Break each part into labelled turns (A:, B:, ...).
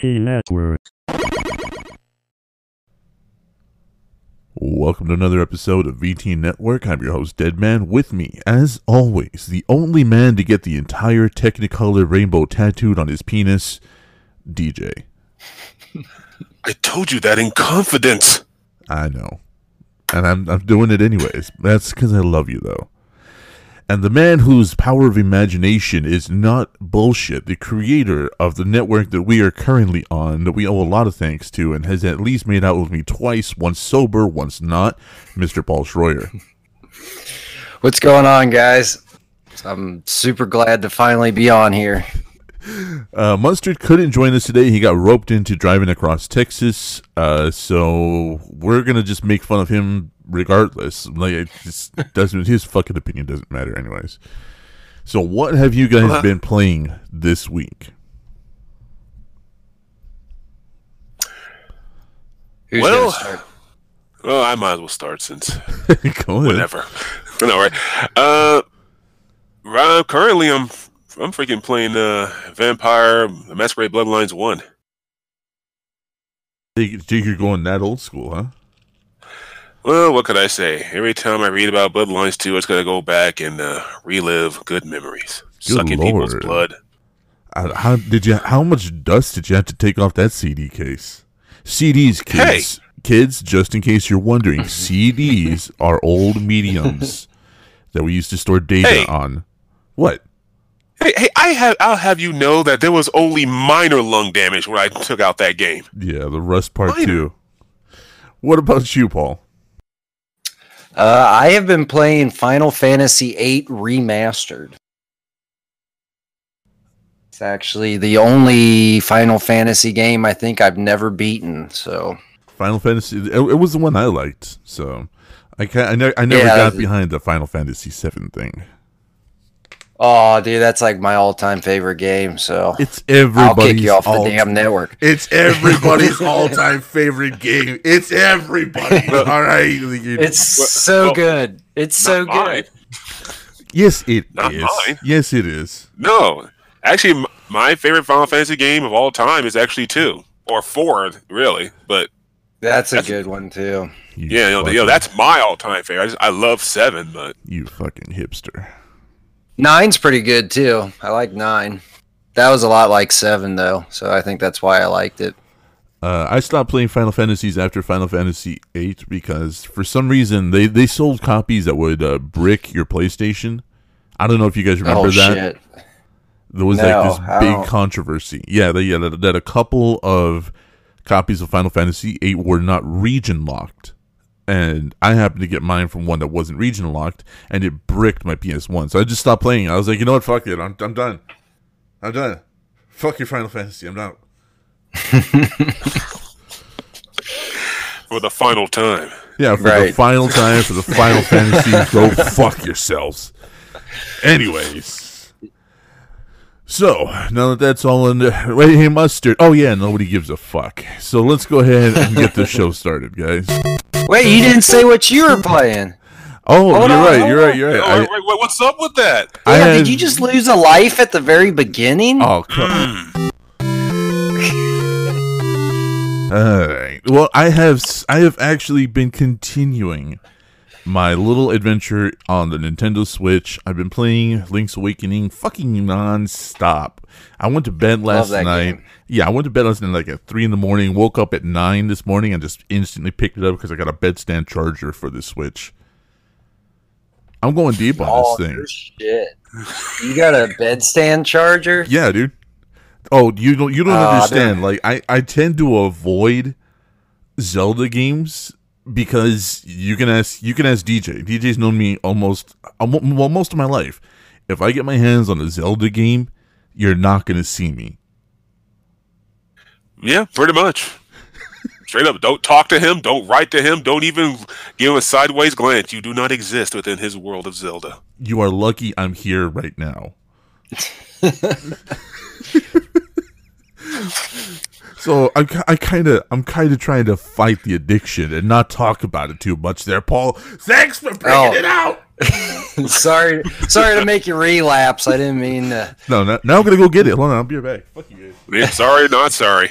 A: VT Network.
B: Welcome to another episode of VT Network. I'm your host, Deadman. With me, as always, the only man to get the entire Technicolor rainbow tattooed on his penis, DJ.
C: I told you that in confidence.
B: I know. And I'm, I'm doing it anyways. That's because I love you, though. And the man whose power of imagination is not bullshit, the creator of the network that we are currently on, that we owe a lot of thanks to, and has at least made out with me twice, once sober, once not, Mr. Paul Schroyer.
D: What's going on, guys? I'm super glad to finally be on here.
B: Uh, Mustard couldn't join us today. He got roped into driving across Texas. Uh, so we're gonna just make fun of him regardless. Like it just doesn't. His fucking opinion doesn't matter, anyways. So what have you guys
C: Uh-huh.
B: been playing this week?
D: Who's
C: Well- Well, I might as well start since
B: Go ahead.
C: whatever. no, right. Uh, right, currently I'm I'm freaking playing uh Vampire the Masquerade Bloodlines one.
B: Think, you're going that old school, huh?
C: Well, what could I say? Every time I read about Bloodlines 2, it's gonna go back and uh, relive good memories.
B: Good
C: Sucking people's
B: lord.
C: blood.
B: Uh, How did you? How much dust did you have to take off that CD case? CDs, kids, kids. Just in case you're wondering, CDs are old mediums that we used to store data
C: Hey.
B: on. What?
C: Hey, hey, I have I'll have you know that there was only minor lung damage when I took out that game.
B: Yeah, the Rust Part
C: Minor.
B: Two. What about you, Paul?
D: Uh, I have been playing Final Fantasy VIII Remastered. It's actually the only Final Fantasy game I think I've never beaten. So
B: Final Fantasy. It, it was the one I liked, so I can I, ne- I never
D: Yeah,
B: got behind the Final Fantasy Seven thing.
D: Oh, dude, that's like my all-time favorite game. So
B: It's everybody's.
D: I'll kick you off the damn network.
B: It's everybody's all-time favorite game. It's everybody. all right.
D: It's so
C: well,
D: good. It's so
C: mine.
D: good.
B: yes, it is.
C: Not mine.
B: Yes, it is.
C: No, actually, my favorite Final Fantasy game of all time is actually two or four, really. But
D: That's a good one too.
B: You
C: yeah, you know, you know, that's my all-time favorite. I, just, I love seven, but
B: you fucking hipster.
D: Nine's pretty good too. I like nine. That was a lot like seven though, so I think that's why I liked it.
B: Uh, I stopped playing Final Fantasies after Final Fantasy VIII because for some reason they, they sold copies that would uh, brick your PlayStation. I don't know if you guys remember
D: oh
B: that.
D: shit!
B: There was
D: No,
B: like this
D: I
B: big
D: don't.
B: controversy. Yeah, they, yeah that, that a couple of copies of Final Fantasy VIII were not region locked. And I happened to get mine from one that wasn't region locked, and it bricked my PS1. So I just stopped playing. I was like, you know what? Fuck it. I'm, I'm done. I'm done. Fuck your Final Fantasy. I'm out.
C: for the final time.
B: Yeah, for the final time, for the final fantasy, go fuck yourselves. Anyways. So, now that that's all in the. Wait, hey, Mustard. Oh, yeah, nobody gives a fuck. So let's go ahead and get the show started, guys.
D: Wait, you didn't say what you were playing.
B: Oh,
D: Hold
B: you're
D: on,
B: right, you're
D: on.
B: right, you're right. I,
C: wait, wait, what's up with that?
B: I
D: Yeah,
B: had-
D: did you just lose a life at the very beginning?
B: Oh, come hmm. All right. Well, I have I have actually been continuing my little adventure on the Nintendo Switch. I've been playing Link's Awakening fucking nonstop. I went to bed last night.
D: game.
B: Yeah, I went to bed last night like at three in the morning. Woke up at nine this morning and just instantly picked it up because I got a bedstand charger for the Switch. I'm going deep on
D: oh
B: this thing.
D: shit! You got a bedstand charger?
B: Yeah, dude. Oh, you don't you don't
D: Ah,
B: understand.
D: dude.
B: Like I I tend to avoid Zelda games because you can ask you can ask DJ. DJ's known me almost well most of my life. If I get my hands on a Zelda game, you're not going to see me.
C: Yeah, pretty much. Straight up, don't talk to him, don't write to him, don't even give him a sideways glance. You do not exist within his world of Zelda.
B: You are lucky I'm here right now. so I, I kind of I'm kind of trying to fight the addiction and not talk about it too much there, Paul. Thanks for bringing
D: Oh.
B: it out. Oh.
D: sorry, sorry to make you relapse. I didn't mean to.
B: No, now, now I'm gonna go get it. Hold on, I'll be right back. Fuck you guys.
C: Yeah, sorry, not sorry.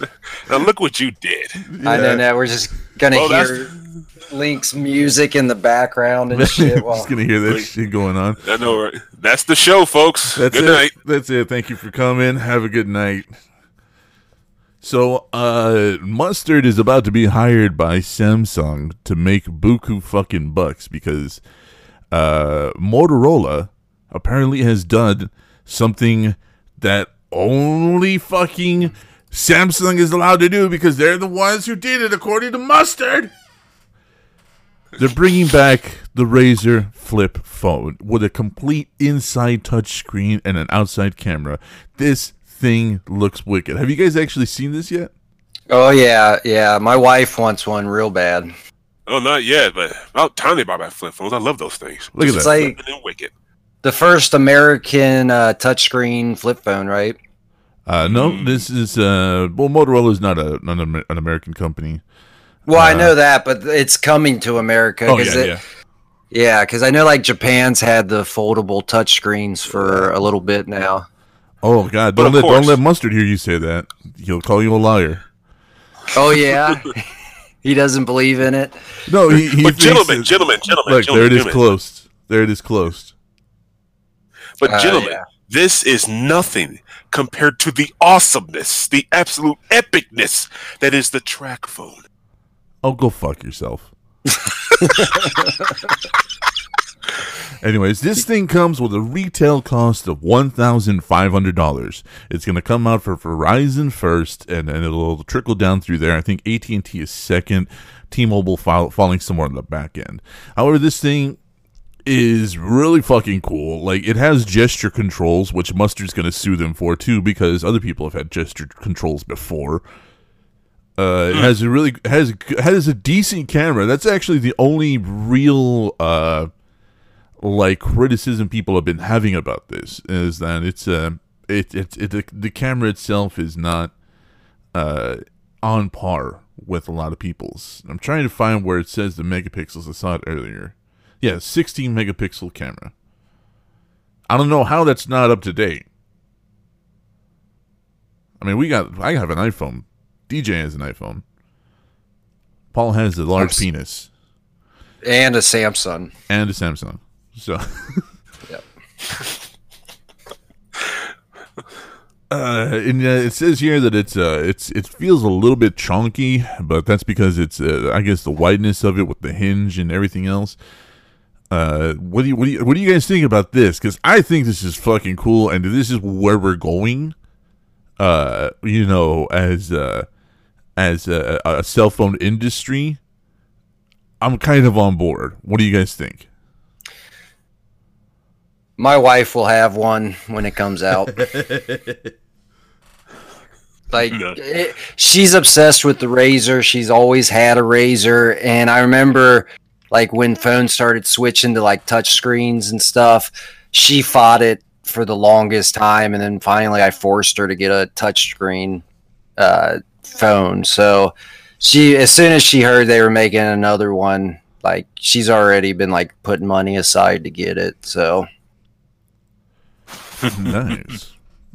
C: now look what you did.
D: I
B: Yeah.
D: know that we're just gonna
C: Well, that's-
D: hear Link's music in the background and shit. While,
B: Just gonna hear that shit going on.
C: I know, right? That's the show, folks.
B: That's
C: Good
B: it.
C: night.
B: That's it. Thank you for coming. Have a good night. So, uh, Mustard is about to be hired by Samsung to make buku fucking bucks because uh, Motorola apparently has done something that only fucking Samsung is allowed to do because they're the ones who did it, according to Mustard. They're bringing back the Razr Flip phone with a complete inside touchscreen and an outside camera. This thing looks wicked. Have you guys actually seen this yet?
D: oh yeah, yeah. My wife wants one real bad.
C: Oh, not yet, but about time they brought my flip phones. I love those things.
B: Look at
D: It's
B: that.
D: like
C: Flippin' wicked.
D: the first American uh, touchscreen flip phone, right?
B: Uh, no, this is uh, well, Motorola is not a not an an American company.
D: Well, I
B: Uh,
D: know that, but it's coming to America.
B: Oh
D: 'cause
B: yeah,
D: it-
B: yeah.
D: yeah. Because I know like Japan's had the foldable touchscreens for a little bit now.
B: Oh god,
C: But
B: don't
C: of
B: let don't let Mustard hear you say that. He'll call you a liar.
D: Oh yeah, he doesn't believe in it.
B: No, he, he
C: But gentlemen,
B: that-
C: gentlemen, gentlemen,
B: Look, there it is,
C: gentlemen.
B: closed. There it is, closed.
C: But
D: Uh,
C: gentlemen,
D: yeah.
C: this is nothing compared to the awesomeness, the absolute epicness that is the track phone.
B: Oh, go fuck yourself. Anyways, this thing comes with a retail cost of one thousand five hundred dollars. It's going to come out for Verizon first, and then it'll trickle down through there. I think AT and T is second. T-Mobile falling somewhere on the back end. However, this thing is really fucking cool. Like it has gesture controls, which Mustard's going to sue them for too, because other people have had gesture controls before. Uh, it has a really has has a decent camera. That's actually the only real uh like criticism people have been having about this is that it's uh it it, it the, the camera itself is not uh on par with a lot of people's. I'm trying to find where it says the megapixels. I saw it earlier. Yeah, 16 megapixel camera. I don't know how that's not up to date. I mean, we got I have an iPhone. DJ has an iPhone. Paul has a large
D: Oops.
B: penis
D: And a Samsung.
B: and a Samsung. So
D: Yep.
B: Uh, and uh, it says here that it's uh, it's it feels a little bit chunky, but that's because it's uh, I guess the wideness of it with the hinge and everything else. Uh, what do you what do you what do you guys think about this? Because I think this is fucking cool, and this is where we're going. Uh, you know, as uh, as a, a cell phone industry, I'm kind of on board. What do you guys think?
D: My wife will have one when it comes out. like it, she's obsessed with the Razr. She's always had a Razr, and I remember like when phones started switching to like touch screens and stuff. She fought it for the longest time, and then finally I forced her to get a touch screen uh, phone. So she, as soon as she heard they were making another one, like she's already been like putting money aside to get it. So.
B: nice.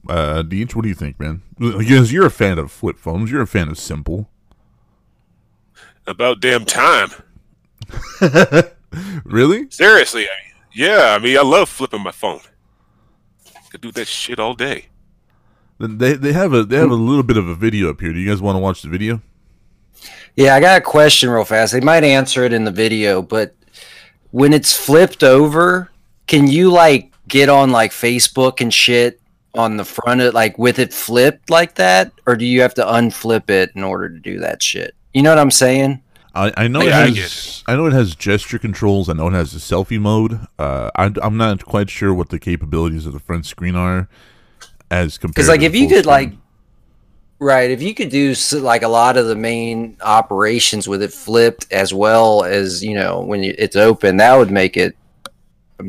B: Uh, Deej, what do you think, man? Because you're a fan of flip phones. You're a fan of simple.
C: About damn time.
B: Really?
C: Seriously, I mean, yeah. I mean, I love flipping my phone. Could do that shit all day.
B: They they have a they have a little bit of a video up here. Do you guys want to watch the video?
D: Yeah, I got a question real fast. They might answer it in the video, but when it's flipped over, can you like get on like Facebook and shit on the front of like with it flipped like that? Or do you have to unflip it in order to do that shit? You know what I'm saying?
B: I, I know
C: Yeah,
B: it has I know it has gesture controls. I know it has a selfie mode. Uh, I, I'm not quite sure what the capabilities of the front screen are as compared.
D: Because like
B: to
D: if
B: the
D: you
B: full
D: could like right, if you could do s- like a lot of the main operations with it flipped as well as you know when you, it's open, that would make it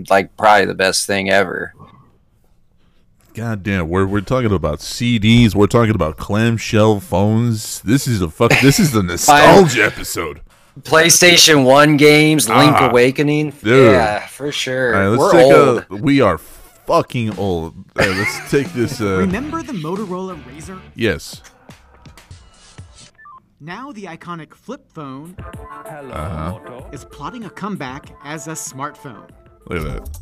D: like probably the best thing ever.
B: God damn, we're we're talking about CDs. We're talking about clamshell phones. This is a fuck. This is the nostalgia episode.
D: PlayStation One games, Link
B: Ah,
D: Awakening.
B: dude.
D: Yeah, for sure.
B: All right, let's
D: We're
B: take
D: old.
B: a. We are fucking old. All right, let's take this. Uh,
A: Remember the Motorola Razr?
B: yes.
A: Now the iconic flip phone
B: Uh-huh.
A: is plotting a comeback as a smartphone.
B: Look at that.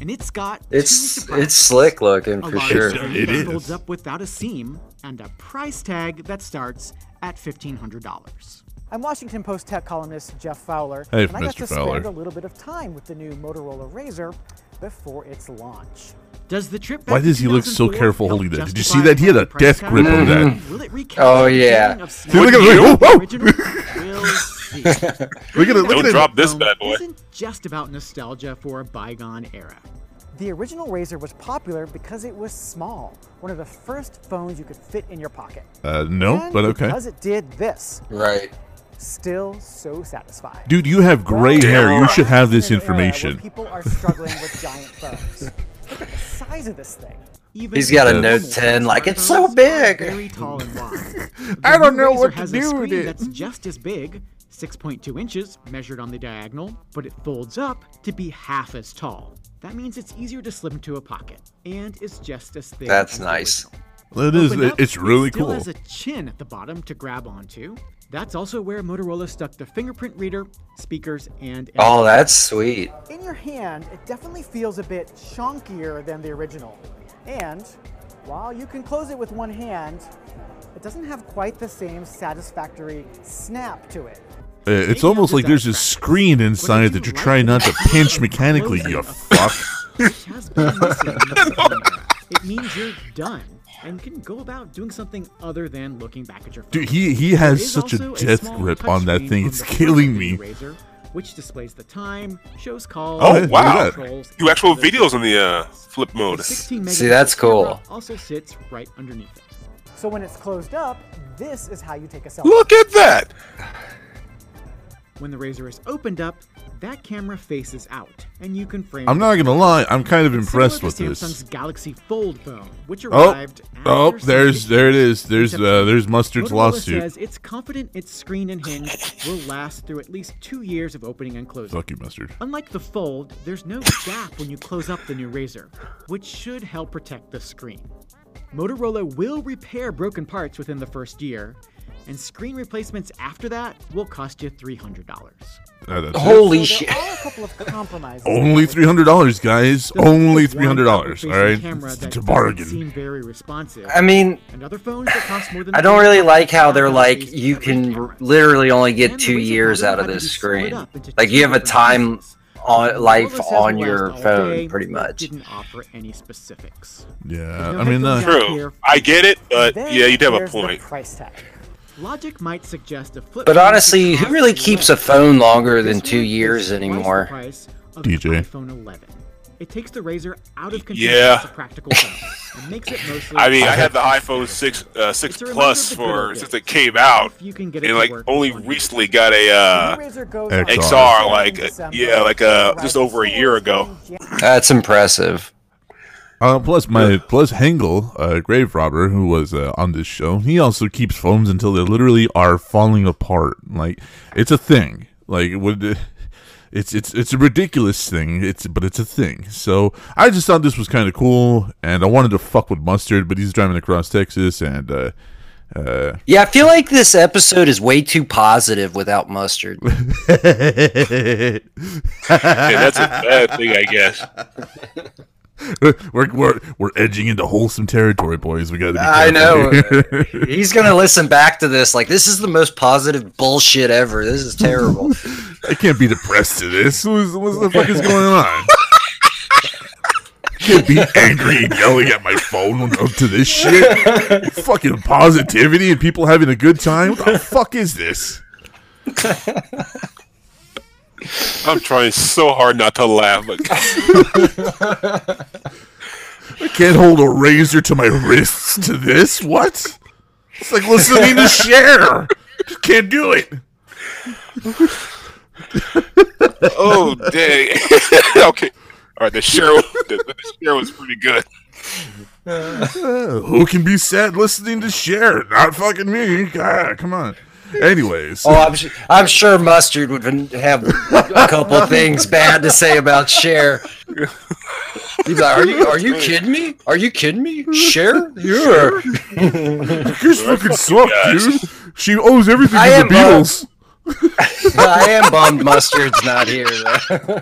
A: And it's got
D: It's it's slick looking for sure.
A: screen
B: It
A: folds up without a seam and a price tag that starts at $1,500.
E: I'm Washington Post tech columnist Jeff Fowler,
B: Hey,
E: and I got to
B: Fowler.
E: spend a little bit of time with the new Motorola Razr before its launch.
A: Does the trip
B: Why does he look so careful
A: help
B: holding that? Did you see that? He had a
A: the price
B: death
A: tag?
B: grip on that.
A: Will it
D: Oh, yeah.
A: feeling of
B: See, look at
A: snapping
B: it,
A: the
B: whoa, whoa.
A: original? We'll see.
B: Look at it. Look
C: Don't
B: at it.
C: drop this bad boy.
A: Isn't just about nostalgia for a bygone era.
E: The original Razr was popular because it was small, one of the first phones you could fit in your pocket.
B: Uh, no,
E: and
B: but okay.
E: Because it did this,
D: Right.
E: still so satisfied.
B: Dude, you have gray
E: Well,
B: hair. You should have this
E: an era where
B: information.
E: People are struggling with giant phones. Look at the size of this thing.
A: Even
D: He's got a
A: normal
D: Note 10, like, it's so big.
A: Very tall and wide.
B: I don't know
A: Razr
B: what to
A: has
B: do
A: a
B: with
A: screen
B: it.
A: That's just as big, 6.2 inches measured on the diagonal, but it folds up to be half as tall. That means it's easier to slip into a pocket, and is just as thick.
D: That's
A: as
D: nice.
A: original.
B: It is.
A: Open up,
B: It's
A: it
B: really
A: still
B: cool.
A: has a chin at the bottom to grab onto. That's also where Motorola stuck the fingerprint reader, speakers, and
D: Oh, that's sweet.
E: In your hand, it definitely feels a bit chunkier than the original. And while you can close it with one hand, it doesn't have quite the same satisfactory snap to it.
B: Uh, It's
A: Maybe
B: almost like there's a screen inside that you're
A: like
B: trying not to pinch mechanically,
A: closing
B: you
A: a
B: fuck.
A: which has been missing in the phone era. It means you're done and can go about doing something other than looking back at your phone.
B: Dude, he he has such a death
A: small
B: grip on that thing.
A: on
B: It's killing me.
A: Razr, which displays the time, shows calls.
C: Oh, wow.
B: that.
A: controls,
C: You actual
A: and
C: videos on the uh, flip mode.
D: See, that's cool.
A: Also sits right underneath it.
E: So when it's closed up, this is how you take a selfie.
C: Look at that.
A: When the Razr is opened up, that camera faces out, and you can frame.
B: I'm not gonna lie. I'm kind of impressed with
A: Samsung's
B: this.
A: Galaxy Fold phone, which
B: Oh,
A: arrived.
B: oh,
A: after
B: there's there it is. There's uh, there's Mustard's
A: Motorola
B: lawsuit.
A: says it's confident its screen and hinge will last through at least two years of opening and closing.
B: Fuck you, Mustard.
A: Unlike the Fold, there's no gap when you close up the new Razr, which should help protect the screen. Motorola will repair broken parts within the first year, and screen replacements after that will cost you $300.
B: Uh.
D: Holy
E: so
D: shit.
E: a couple of compromises.
B: Only three hundred dollars, guys.
A: There's
B: Only three hundred dollars. All
A: outward-facing
B: right, it's a bargain.
A: Seem very responsive.
D: I mean,
A: and other that cost more than
D: I don't really like how they're like you can
A: cameras.
D: literally only get
A: And
D: two years out of this screen. Like you have a time on life on your phone, pretty much.
A: Didn't offer any specifics.
B: Yeah, I mean,
A: headphone
B: uh.
C: True. I get it, but yeah, you do have a
E: there's the
C: point.
E: price tag.
A: Logic might suggest a flip
D: But honestly, who really keeps a phone longer than two years anymore?
B: DJ.
A: iPhone 11. It takes the Razr out of contention
C: Yeah.
A: as a practical phone and makes it mostly.
C: I mean, I had the iPhone six uh, six
A: It's a reminder
C: plus
A: of the good old
C: for since it came out,
A: you can get it
C: and like only recently got a uh,
E: The new Razr goes
B: XR.
C: XR, like, yeah, like, uh, just over a year ago.
D: That's impressive.
B: Uh, plus my plus Hengel, uh, grave robber, who was uh, on this show, he also keeps phones until they literally are falling apart. Like it's a thing. Like would it's it's it's a ridiculous thing. It's but it's a thing. So I just thought this was kind of cool, and I wanted to fuck with mustard, but he's driving across Texas, and uh, uh,
D: Yeah, I feel like this episode is way too positive without mustard.
C: and that's a bad thing, I guess.
B: we're, we're we're edging into wholesome territory, boys. We got to be.
D: I know. He's gonna listen back to this like this is the most positive bullshit ever. This is terrible.
B: I can't be depressed to this. What's, what the fuck is going on? can't be angry and yelling at my phone up to this shit. Fucking positivity and people having a good time. What the fuck is this?
C: I'm trying so hard not to laugh, but
B: I can't hold a razor to my wrists to this. What? It's like listening to Cher. Just can't do it.
C: oh dang. okay, all right. The share, the, the share was pretty good.
B: Uh, who can be sad listening to Cher? Not fucking me. God, come on. Anyways,
D: Oh, I'm, I'm sure Mustard would have a couple things bad to say about Cher. He's like, are you are you kidding me? Are you kidding me? Cher? Yeah.
B: Chris fucking sucked, dude. She owes everything
D: I
B: to the Beatles.
D: I am bummed Mustard's not here. Though.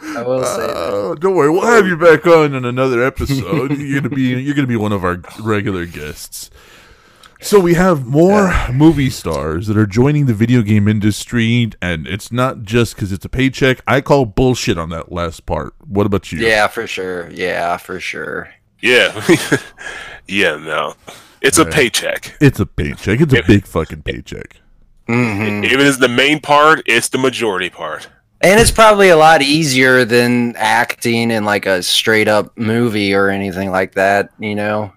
D: I will say.
B: Uh, don't worry, we'll have you back on in another episode. you're gonna be you're gonna be one of our regular guests. So we have more movie stars that are joining the video game industry, and it's not just because it's a paycheck. I call bullshit on that last part. What about you?
D: Yeah, for sure. Yeah, for sure.
C: Yeah. yeah, no. It's a paycheck.
B: it's a paycheck. It's a big fucking paycheck.
D: hmm
C: Even as the main part, it's the majority part.
D: And it's probably a lot easier than acting in like a straight up movie or anything like that, you know?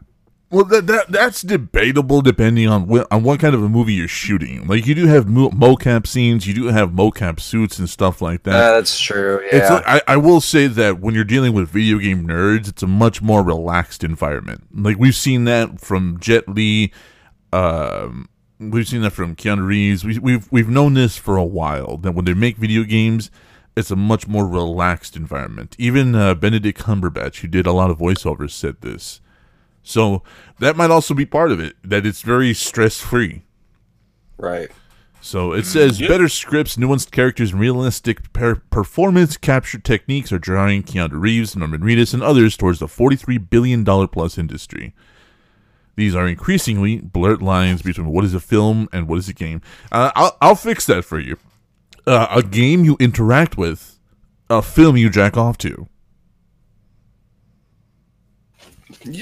B: Well, that, that that's debatable depending on what on what kind of a movie you're shooting. Like you do have mo- mocap scenes, you do have mocap suits and stuff like that.
D: Uh, that's true.
B: It's
D: Yeah.
B: like, I, I will say that when you're dealing with video game nerds, it's a much more relaxed environment. Like we've seen that from Jet Li, um, we've seen that from Keanu Reeves. We, we've we've known this for a while that when they make video games, it's a much more relaxed environment. Even uh, Benedict Cumberbatch, who did a lot of voiceovers, said this. So that might also be part of it. That it's very stress free.
D: right.
B: So it says
C: Yep.
B: better scripts, nuanced characters, and realistic per- performance capture techniques are drawing Keanu Reeves, Norman Reedus, and others towards the $43 billion plus industry. These are increasingly blurred lines between what is a film and what is a game. Uh, I'll, I'll fix that for you. Uh, a game you interact with, a film you jack off to.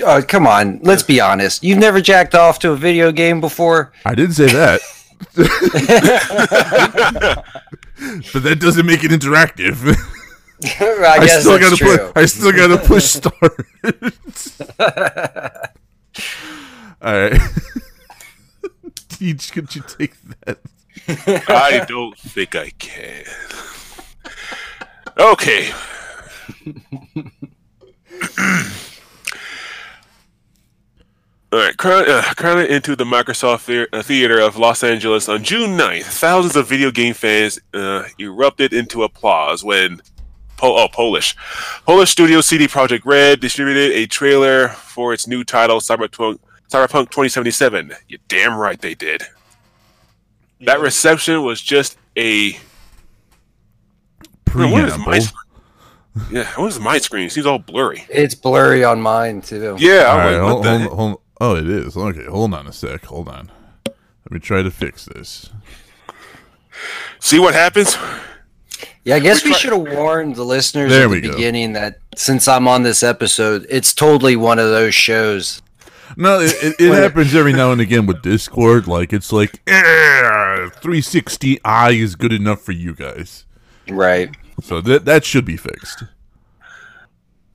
D: Uh, come on, let's be honest. You've never jacked off to a video game before?
B: I didn't say that. but that doesn't make it interactive.
D: I
B: I
D: guess
B: still
D: that's
B: gotta
D: true.
B: put. I still gotta push start. All right. Teach, could you take that?
C: I don't think I can. Okay. All right, current, uh, currently into the Microsoft thea- uh, Theater of Los Angeles on June 9th, thousands of video game fans uh, erupted into applause when po- oh, Polish. Polish studio CD Projekt Red distributed a trailer for its new title, Cyberpunk, Cyberpunk 2077. You're damn right they did. That reception was just a Man, what is
B: Preamble.
C: my screen? Yeah, what is my screen? It seems all blurry.
D: It's blurry on mine too.
C: Yeah, I'm
B: right,
C: like, what
B: hold,
C: the
B: hold, hold- Oh, it is. Okay, hold on a sec. Hold on. Let me try to fix this.
C: See what happens?
D: Yeah, I guess we
C: try-
D: should have warned the listeners
B: There
D: at
B: we
D: the
B: go.
D: beginning that since I'm on this episode, it's totally one of those shows.
B: No, it, it, it happens every now and again with Discord. Like it's like "Eh, 360i is good enough for you guys.
D: Right.
B: So that that should be fixed.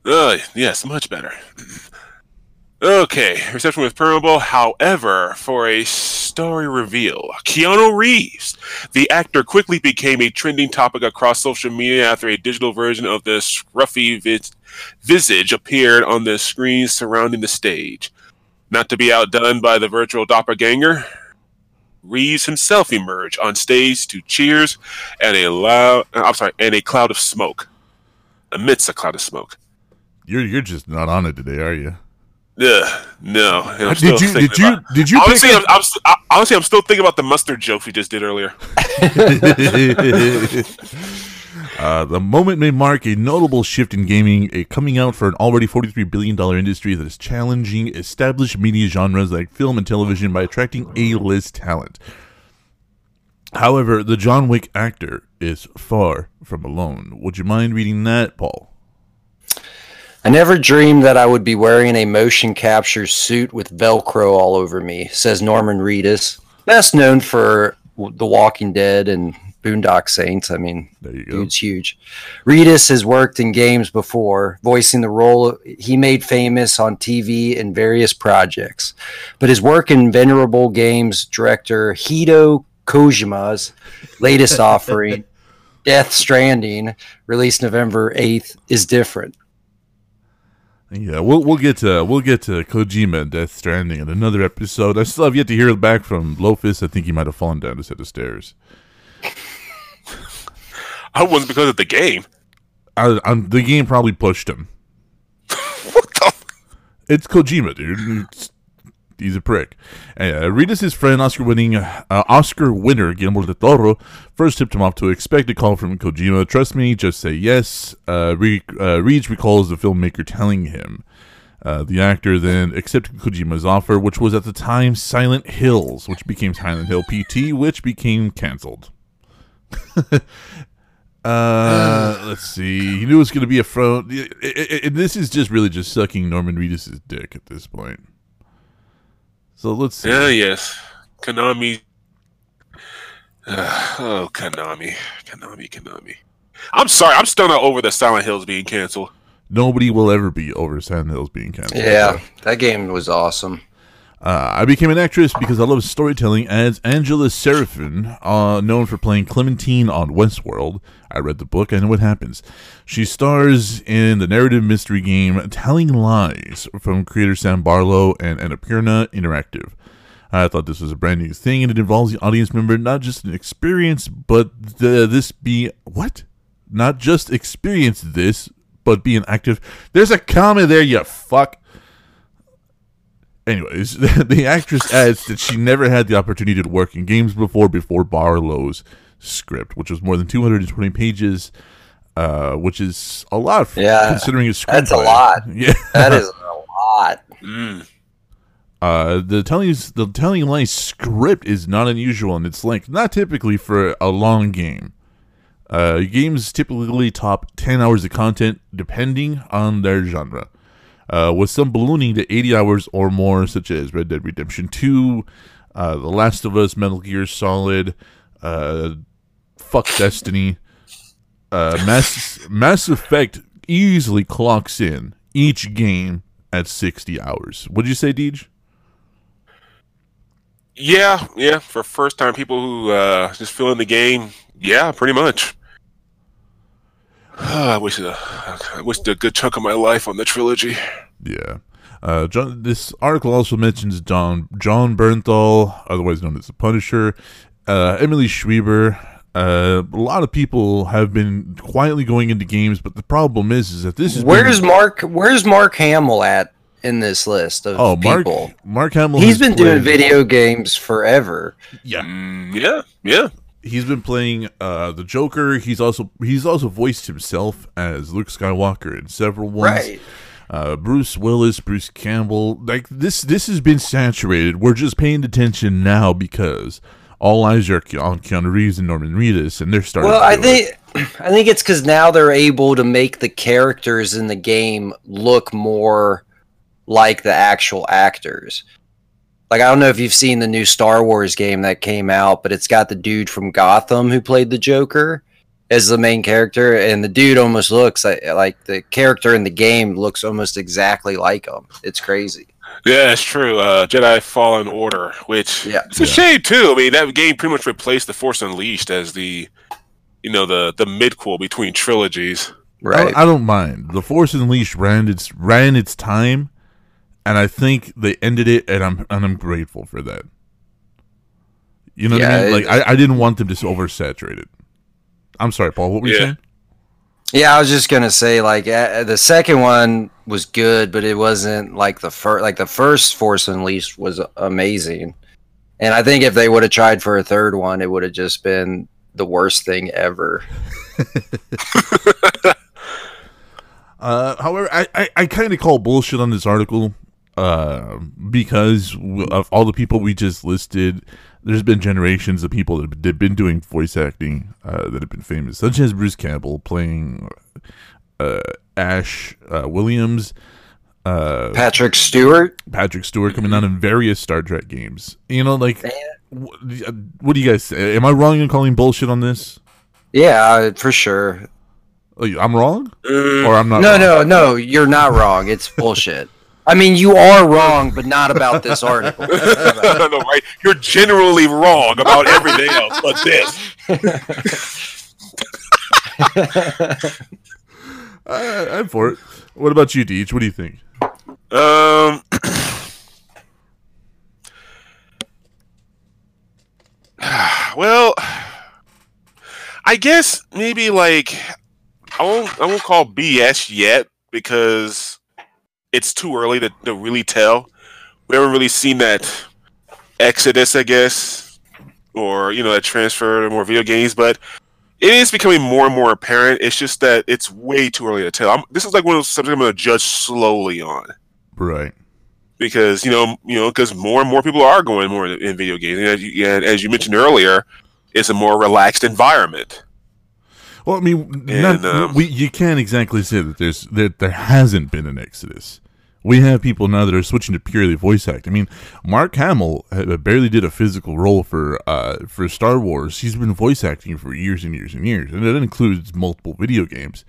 C: Uh, yes, much better. Okay, reception was permeable. However, for a story reveal, Keanu Reeves, the actor, quickly became a trending topic across social media after a digital version of the scruffy vis- visage appeared on the screen surrounding the stage. Not to be outdone by the virtual doppelganger, Reeves himself emerged on stage to cheers and a loud, I'm sorry, and a cloud of smoke. Amidst a cloud of smoke.
B: You're you're just not on it today, are you?
C: Ugh, no. I'm
B: Did you did you
C: about-
B: did you
C: honestly, I'm, I'm, st- I, honestly, I'm still thinking about the mustard joke we just did earlier.
B: Uh, the moment may mark a notable shift in gaming, a coming out for an already $43 billion industry that is challenging established media genres like film and television by attracting A-list talent. However, the John Wick actor is far from alone. Would you mind reading that, Paul?
D: I never dreamed that I would be wearing a motion capture suit with Velcro all over me, says Norman Reedus, best known for The Walking Dead and Boondock Saints. I mean,
B: There you go.
D: dude's huge. Reedus has worked in games before, voicing the role he made famous on TV in various projects. But his work in Venerable Games director Hideo Kojima's latest offering, Death Stranding, released November 8th, is different.
B: Yeah, we'll we'll get to we'll get to Kojima and Death Stranding in another episode. I still have yet to hear back from Lofus. I think he might have fallen down a set of stairs.
C: I wasn't because of the game.
B: I, I'm, the game probably pushed him.
C: What the?
B: It's Kojima, dude. It's- he's a prick. Uh, Reedus' friend, Oscar-winning uh, Oscar winner Guillermo del Toro, first tipped him off to expect a call from Kojima. Trust me, just say yes. Uh, uh, recalls the filmmaker telling him. Uh, the actor then accepted Kojima's offer, which was at the time Silent Hills, which became Silent Hill PT, which became canceled. Uh, let's see. He knew it was going to be a front. i- i- i- this is just really just sucking Norman Reedus' dick at this point. So let's see.
C: Yeah, yes. Konami. Uh, oh, Konami. Konami, Konami. I'm sorry. I'm still not over the Silent Hills being canceled.
B: Nobody will ever be over Silent Hills being canceled.
D: Yeah, that game was awesome.
B: Uh, I became an actress because I love storytelling as Angela Sarafyan, uh, known for playing Clementine on Westworld. I read the book, I know what happens. She stars in the narrative mystery game Telling Lies from creator Sam Barlow and Annapurna Interactive. I thought this was a brand new thing, and it involves the audience member not just an experience, but this be what? Not just experience this, but be an active. There's a comma there, you fuck. Anyways, the actress adds that she never had the opportunity to work in games before before Barlow's script, which was more than 220 pages, uh, which is a lot for,
D: Yeah,
B: considering it's
D: that's a lot.
B: Yeah.
D: That is a lot.
C: Mm.
B: Uh, the telling the telling lies script is not unusual in its length, not typically for a long game. Uh, games typically top 10 hours of content depending on their genre. Uh, with some ballooning to 80 hours or more, such as Red Dead Redemption 2, uh, The Last of Us, Metal Gear Solid, uh, fuck Destiny. Uh, Mass, Mass Effect easily clocks in each game at 60 hours. What'd you say, Deej?
C: Yeah, yeah. For first time people who uh, just fill in the game, yeah, pretty much. I wish uh, I wished a good chunk of my life on the trilogy.
B: Yeah. Uh, John, this article also mentions John Jon Bernthal, otherwise known as the Punisher, uh, Emily Schreiber. Uh, a lot of people have been quietly going into games, but the problem is, is that this is
D: Where's Mark? Where's Mark Hamill at in this list of
B: oh Mark
D: people?
B: Mark Hamill.
D: He's
B: has
D: been doing video games forever.
B: Yeah,
C: Mm, yeah, yeah.
B: He's been playing uh, the Joker. He's also he's also voiced himself as Luke Skywalker in several ones.
D: Right.
B: uh, Bruce Willis, Bruce Campbell. Like this, this has been saturated. We're just paying attention now because all eyes are on Keanu Reeves and Norman Reedus, and they're starting.
D: Well,
B: to
D: I
B: do it.
D: think I think it's because now they're able to make the characters in the game look more like the actual actors. Like I don't know if you've seen the new Star Wars game that came out, but it's got the dude from Gotham who played the Joker as the main character, and the dude almost looks like like the character in the game looks almost exactly like him. It's crazy.
C: Yeah, it's true. Uh, Jedi Fallen Order, which
D: Yeah.
C: it's a shame too. I mean, that game pretty much replaced the Force Unleashed as the, you know, the the midquel between trilogies.
B: I,
D: Right.
B: I don't mind. The Force Unleashed ran its ran its time, and I think they ended it, and I'm and I'm grateful for that. You know what I mean? Like I, I didn't want them to oversaturate it. I'm sorry, Paul. What were you saying?
D: Yeah, I was just gonna say like uh, the second one was good, but it wasn't like the first. Like the first Force Unleashed was amazing, and I think if they would have tried for a third one, it would have just been the worst thing ever.
B: Uh, however, I, I, I kind of call bullshit on this article uh, because of all the people we just listed. There's been generations of people that have been doing voice acting uh, that have been famous, such as Bruce Campbell playing uh, Ash uh, Williams, uh,
D: Patrick Stewart.
B: Patrick Stewart coming out in various Star Trek games. You know, like, wh- what do you guys say? Am I wrong in calling bullshit on this?
D: Yeah, for sure.
B: Oh, I'm wrong,
C: Mm,
B: or I'm not?
D: No,
B: wrong?
D: no, no. You're not wrong. It's bullshit. I mean, you are wrong, but not about this article.
C: I know, right? You're generally wrong about everything else, but this.
B: I, I'm for it. What about you, Deej? What do you think?
C: Um. well, I guess maybe like I won't I won't call BS yet because it's too early to, to really tell. We haven't really seen that exodus, I guess, or you know that transfer to more video games, but it is becoming more and more apparent. It's just that it's way too early to tell. I'm, this is like one of those subjects I'm going to judge slowly on
B: Right.
C: because you know you know because more and more people are going more in, in video games and as, you, and as you mentioned earlier it's a more relaxed environment
B: Well, I mean, not,
C: um,
B: we you can't exactly say that there's that there hasn't been an exodus. We have people now that are switching to purely voice act. I mean, Mark Hamill uh, barely did a physical role for uh, for Star Wars. He's been voice acting for years and years and years, and that includes multiple video games.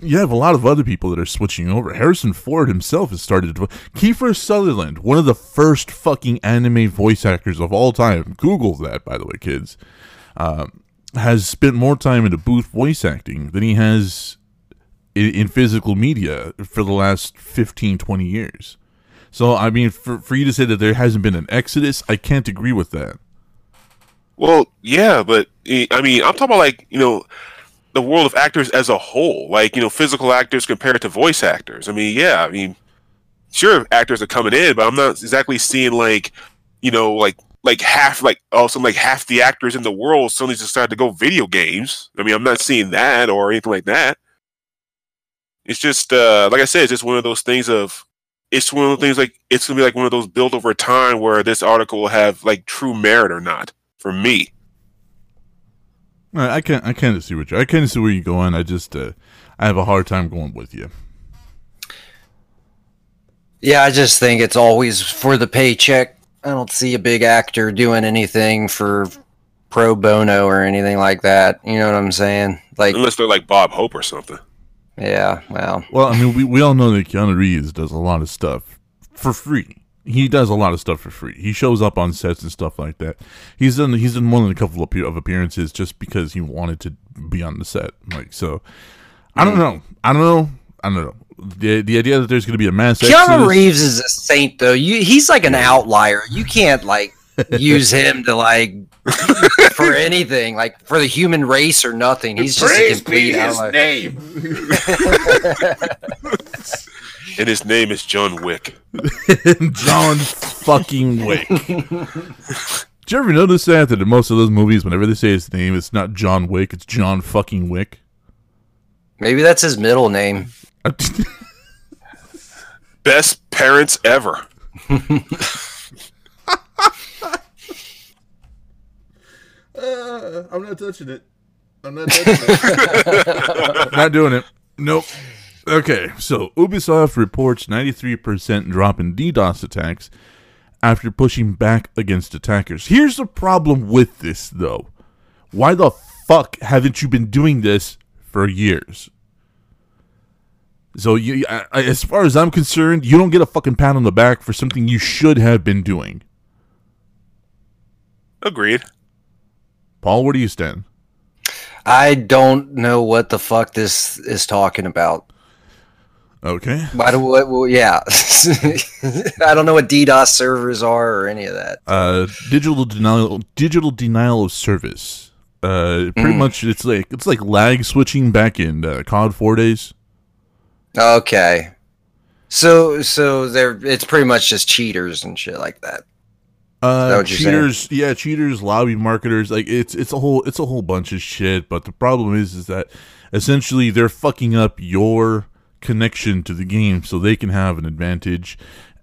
B: You have a lot of other people that are switching over. Harrison Ford himself has started. To, Kiefer Sutherland, one of the first fucking anime voice actors of all time. Google that, by the way, kids. Um, has spent more time in a booth voice acting than he has in, physical media for the last 15, 20 years. So, I mean, for, for you to say that there hasn't been an exodus, I can't agree with that.
C: well yeah but eh, i mean i'm talking about like you know the world of actors as a whole like you know physical actors compared to voice actors i mean yeah i mean sure actors are coming in but i'm not exactly seeing like you know like like half like also like half the actors in the world suddenly decided to go video games i mean i'm not seeing that or anything like that it's just uh like i said it's just one of those things of it's one of the things like it's gonna be like one of those built over time where this article will have like true merit or not for me
B: I I can't. I kind of see what you. I kind of see where you're going. I just. Uh, I have a hard time going with you.
D: Yeah, I just think it's always for the paycheck. I don't see a big actor doing anything for pro bono or anything like that. You know what I'm saying? Like,
C: unless they're like bob hope or something
D: yeah, well,
B: Well, I mean, we, we all know that Keanu Reeves does a lot of stuff for free. He does a lot of stuff for free. He shows up on sets and stuff like that. He's done he's done more than a couple of of appearances just because he wanted to be on the set. Like so, I don't know. I don't know. I don't know. The the idea that there's going to be a mass
D: Keanu
B: exodus-
D: Reeves is a saint, though. You, he's like an outlier. You can't like use him to like for anything, like for the human race or nothing. He's just a complete outlier.
C: name and his name is john wick
B: John fucking Wick. Did you ever notice that that in most of those movies, whenever they say his name, it's not John Wick, it's John fucking Wick.
D: Maybe that's his middle name.
C: best parents ever Uh,
B: I'm not touching it. I'm not touching it. not doing it. Nope. Okay, so Ubisoft reports 93% drop in DDoS attacks after pushing back against attackers. Here's the problem with this, though. Why the fuck haven't you been doing this for years? So, you, I, I- as far as I'm concerned, you don't get a fucking pat on the back for something you should have been doing.
C: agreed
B: Paul, where do you stand?
D: I don't know what the fuck this is talking about.
B: Okay.
D: Why do what? Well, yeah, I don't know what DDoS servers are or any of that.
B: uh digital denial digital denial of service uh pretty much it's like it's like lag switching back in uh, cod 4 days
D: Okay, so so they're it's pretty much just cheaters and shit like that.
B: Uh
D: saying?
B: cheaters yeah cheaters lobby marketers like it's it's a whole it's a whole bunch of shit but the problem is is that essentially they're fucking up your connection to the game so they can have an advantage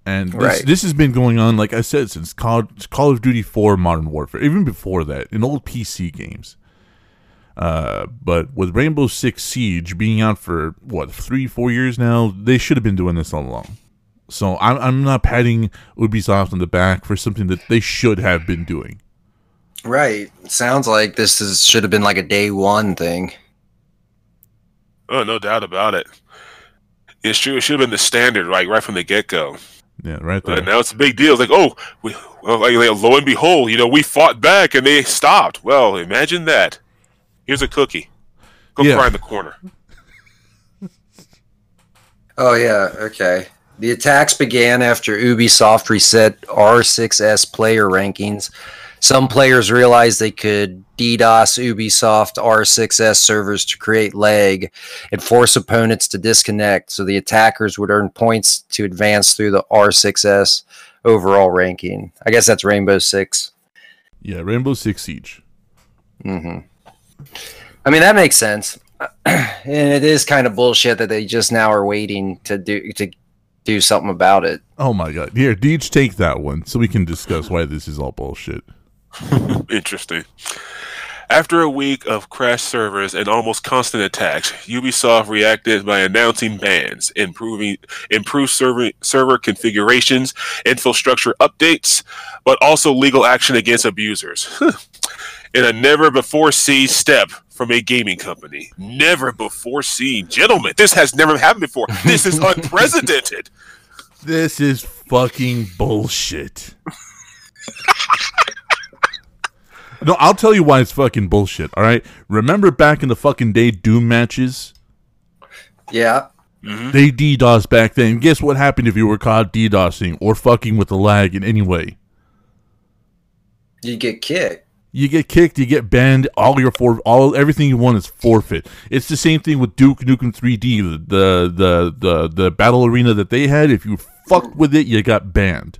B: and this,
D: Right.
B: this has been going on like i said since call, call of duty 4 modern warfare even before that in old pc games uh, but with rainbow six siege being out for what three four years now they should have been doing this all along so I'm, I'm not patting ubisoft on the back for something that they should have been doing
D: Right. Sounds like this is should have been like a day one thing.
C: oh no doubt about it it's true it should have been the standard like right from the get-go
B: yeah right there
C: But now it's a big deal. It's like, oh, we, well, like, like, lo and behold, you know, we fought back and they stopped. Well, imagine that. Here's a cookie. Go
B: Yeah.
C: cry in the corner.
D: Oh yeah, okay. The attacks began after Ubisoft reset R6S player rankings. Some players realized they could DDoS Ubisoft R6S servers to create lag and force opponents to disconnect, so the attackers would earn points to advance through the R6S overall ranking. I guess that's Rainbow Six.
B: Yeah, Rainbow Six Siege.
D: hmm I mean that makes sense, and it is kind of bullshit that they just now are waiting to do to do something about it.
B: Oh my god. Here, Deej, take that one so we can discuss why this is all bullshit.
C: Interesting. After a week of crashed servers and almost constant attacks, Ubisoft reacted by announcing bans, improving improved server server configurations, infrastructure updates, but also legal action against abusers. In a never before seen step from a gaming company. Never before seen. Gentlemen, this has never happened before. This is unprecedented.
B: This is fucking bullshit. no, I'll tell you why it's fucking bullshit, all right? Remember back in the fucking day Doom matches?
D: Yeah, mm-hmm.
B: They DDoS back then. Guess what happened if you were caught DDoSing or fucking with the lag in any way?
D: you get kicked.
B: You get kicked, you get banned, all your for all everything you want is forfeit. It's the same thing with Duke Nukem 3D, the the the the, battle arena that they had. If you fucked with it, you got banned.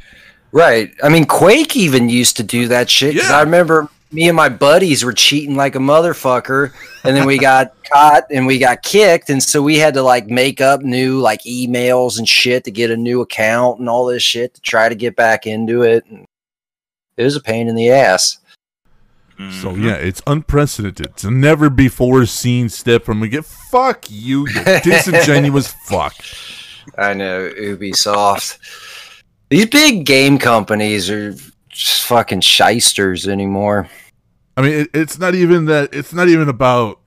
D: Right. I mean, Quake even used to do that shit.
B: Yeah.
D: I remember me and my buddies were cheating like a motherfucker, and then we got caught and we got kicked, and so we had to like make up new like emails and shit to get a new account and all this shit to try to get back into it. And it was a pain in the ass.
B: So mm-hmm. yeah, it's unprecedented. It's a never before seen step from a get. Fuck you, you disingenuous fuck.
D: I know Ubisoft. These big game companies are just fucking shysters anymore.
B: I mean, it, it's not even that. It's not even about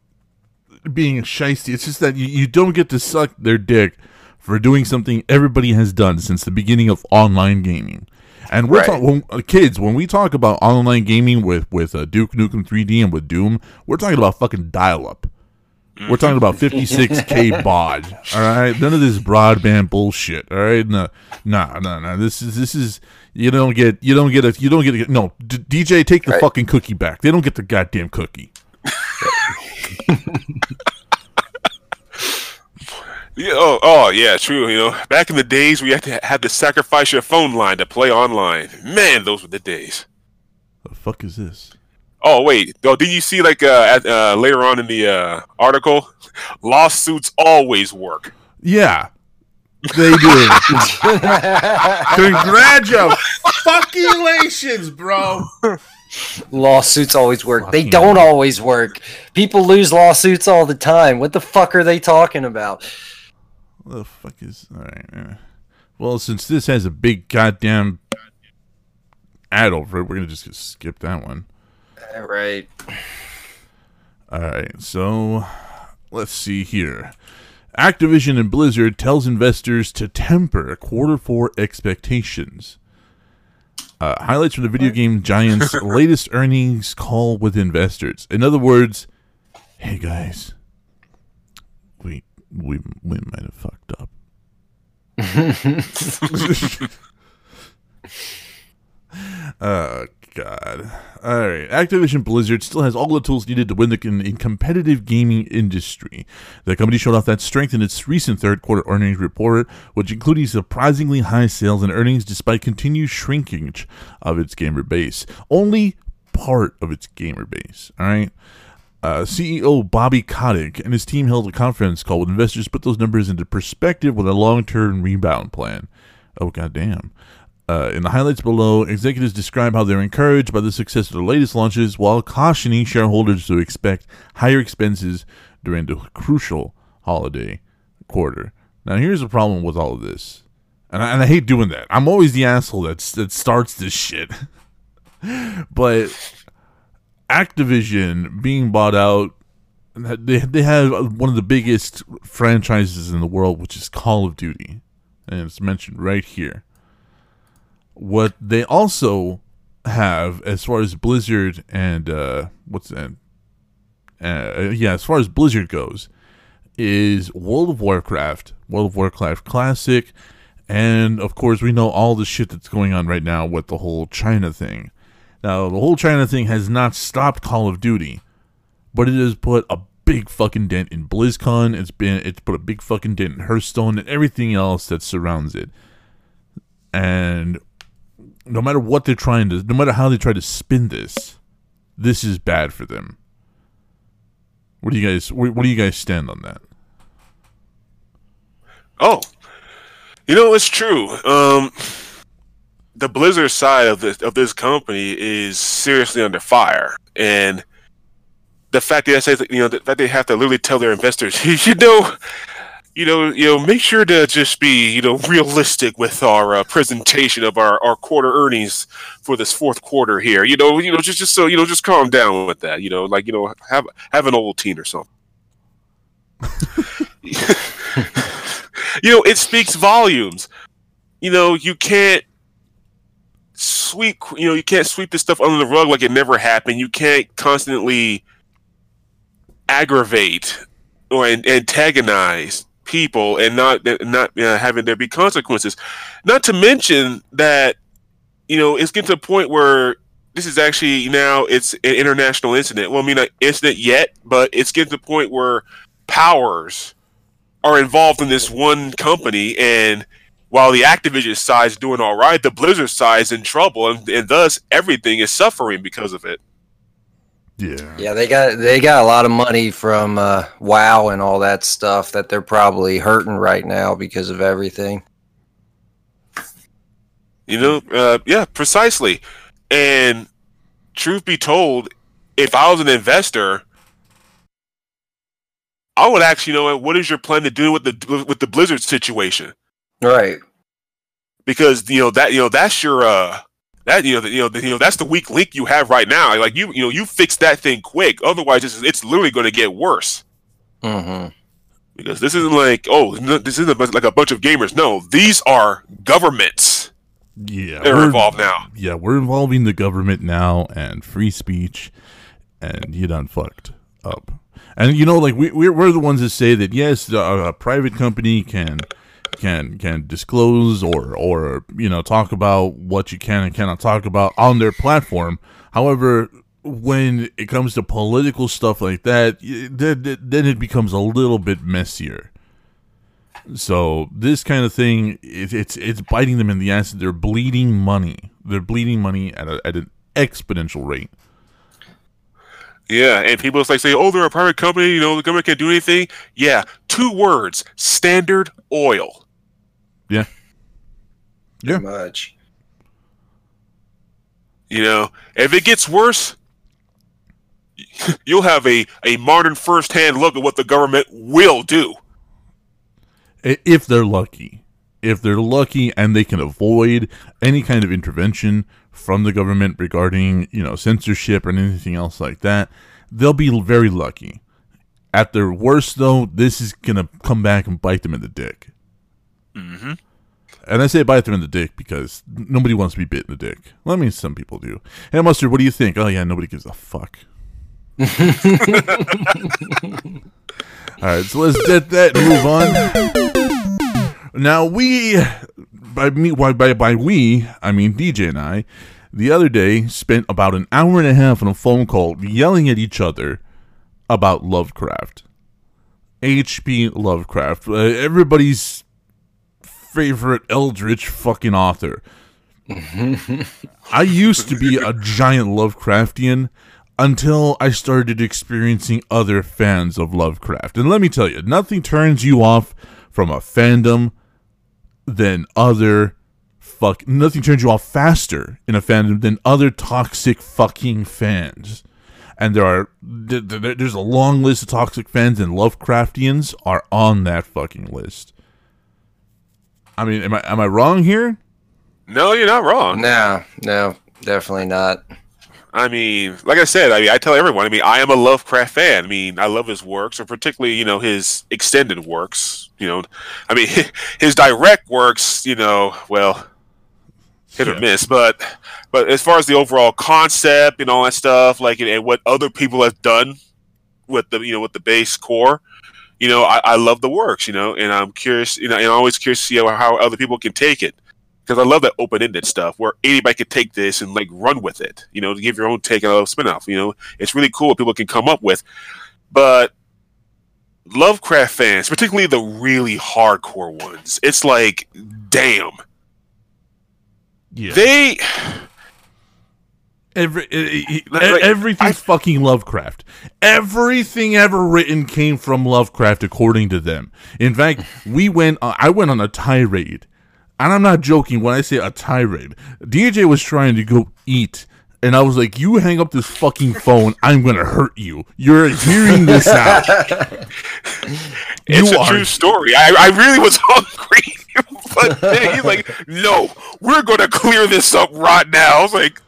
B: being shisty. It's just that you, you don't get to suck their dick for doing something everybody has done since the beginning of online gaming. And we're
D: Right.
B: talking uh, kids when we talk about online gaming with with uh, Duke Nukem 3D and with Doom, we're talking about fucking dial up. We're talking about 56k baud. All right, none of this broadband bullshit. All right, no, no, no, no. This is this is you don't get you don't get a you don't get a, no D- DJ take the
D: Right.
B: fucking cookie back. They don't get the goddamn cookie.
C: Yeah, oh, oh, yeah, true. You know, back in the days, we had to had to sacrifice your phone line to play online. Man, those were the days.
B: What the fuck is this?
C: Oh wait, oh, did you see like uh, at, uh, later on in the uh, article, lawsuits always work.
B: Yeah, they do. Congratulations, bro.
D: Lawsuits always work. They don't always work. People lose lawsuits all the time. What the fuck are they talking about?
B: What the fuck is all right? uh, Well, since this has a big goddamn ad over it, we're gonna just skip that one.
D: All right.
B: All right. so let's see here. Activision and Blizzard tells investors to temper quarter four expectations. Uh, highlights from the video game giant's latest earnings call with investors. In other words, hey guys, we we we might have fucked up. Oh God! All right, Activision Blizzard still has all the tools needed to win the in, in competitive gaming industry. The company showed off that strength in its recent third quarter earnings report, which included surprisingly high sales and earnings despite continued shrinkage of its gamer base. Only part of its gamer base. All right. Uh, CEO Bobby Kotick and his team held a conference call with investors to put those numbers into perspective with a long-term rebound plan. Oh goddamn! Uh, in the highlights below, executives describe how they're encouraged by the success of the latest launches while cautioning shareholders to expect higher expenses during the crucial holiday quarter. Now, here's the problem with all of this, and I, and I hate doing that. I'm always the asshole that's, that starts this shit. but Activision being bought out, they, they have one of the biggest franchises in the world, which is Call of Duty. And it's mentioned right here what they also have as far as Blizzard and uh, what's that? Uh, yeah, as far as Blizzard goes, is World of Warcraft, World of Warcraft Classic, and of course, we know all the shit that's going on right now with the whole China thing. Now, the whole China thing has not stopped Call of Duty, but it has put a big fucking dent in BlizzCon. It's been it's put a big fucking dent in Hearthstone and everything else that surrounds it. And no matter what they're trying to, no matter how they try to spin this, this is bad for them. What do you guys? What, where do you guys stand on that?
C: Oh, you know it's true. Um, the Blizzard side of this of this company is seriously under fire, and the fact that I say you know the fact they have to literally tell their investors, you know, you know, you know, make sure to just be you know realistic with our uh, presentation of our, our quarter earnings for this fourth quarter here. You know, you know, just just so you know, just calm down with that. You know, like you know, have have an old teen or something. you know, it speaks volumes. You know, you can't sweep. You know, you can't sweep this stuff under the rug like it never happened. You can't constantly aggravate or antagonize people and not not uh, having there be consequences. Not to mention that you know it's getting to the point where this is actually now it's an international incident. Well, I mean, not incident yet, but it's getting to the point where powers are involved in this one company, and while the Activision side is doing all right, the Blizzard side is in trouble, and, and thus everything is suffering because of it.
B: Yeah.
D: Yeah, they got they got a lot of money from uh, WoW and all that stuff that they're probably hurting right now because of everything.
C: You know, uh, yeah, precisely. And truth be told, if I was an investor, I would actually know what is your plan to do with the with the Blizzard situation,
D: right?
C: Because you know that you know that's your uh that you know, the, you know, the, you know, that's the weak link you have right now. Like you, you know, you fix that thing quick. Otherwise, it's, it's literally going to get worse.
D: Mm-hmm.
C: Because this isn't like, oh, this isn't like a bunch of gamers. No, these are governments.
B: Yeah,
C: they're involved now.
B: Yeah, we're involving the government now and free speech, and you done fucked up. And you know, like we we're, we're the ones that say that yes, a, a private company can can can disclose or or you know talk about what you can and cannot talk about on their platform. However, when it comes to political stuff like that, then it becomes a little bit messier. So this kind of thing, it, it's it's biting them in the ass. They're bleeding money. They're bleeding money at a, at an exponential rate.
C: Yeah, and people like say, "Oh, they're a private company. You know, the government can't do anything." Yeah, two words: Standard Oil.
B: Yeah.
D: Yeah. much.
C: You know, if it gets worse, you'll have a, a modern firsthand look at what the government will do.
B: If they're lucky. If they're lucky and they can avoid any kind of intervention from the government regarding, you know, censorship or anything else like that, they'll be very lucky. At their worst, though, this is going to come back and bite them in the dick.
C: Mm-hmm.
B: And I say bite them in the dick because nobody wants to be bit in the dick. Well, I mean, some people do. Hey, Mustard, what do you think? Oh, yeah, nobody gives a fuck. All right, so let's get that move on. Now, we, by me, by, by, by we, I mean DJ and I, the other day spent about an hour and a half on a phone call yelling at each other about Lovecraft. H.P. Lovecraft. Uh, everybody's favorite Eldritch fucking author. I used to be a giant Lovecraftian until I started experiencing other fans of Lovecraft. And let me tell you, nothing turns you off from a fandom than other fuck nothing turns you off faster in a fandom than other toxic fucking fans. And there are there's a long list of toxic fans and Lovecraftians are on that fucking list. I mean, am I am I wrong here?
C: No, you're not wrong.
D: No, no, definitely not.
C: I mean, like I said, I mean, I tell everyone. I mean, I am a Lovecraft fan. I mean, I love his works, or particularly, you know, his extended works. You know, I mean, his direct works. You know, well, hit yeah. or miss. But, but as far as the overall concept and all that stuff, like, and what other people have done with the, you know, with the base core, you know, I, I love the works, you know, and I'm curious, you know, and I'm always curious to see how, how other people can take it because I love that open ended stuff where anybody could take this and like run with it, you know, to give your own take on a spin off. You know, it's really cool what people can come up with. But Lovecraft fans, particularly the really hardcore ones, it's like, damn.
B: Yeah.
C: They
B: Every,
C: like,
B: everything's
C: I-
B: fucking Lovecraft. Everything ever written came from Lovecraft, according to them. In fact, we went. Uh, I went on a tirade, and I'm not joking when I say a tirade. DJ was trying to go eat, and I was like, "You hang up this fucking phone. I'm gonna hurt you. You're hearing this out.
C: it's
B: You
C: a
B: are-
C: true story. I, I really was hungry. but then he's like, no, we're gonna clear this up right now. I was like,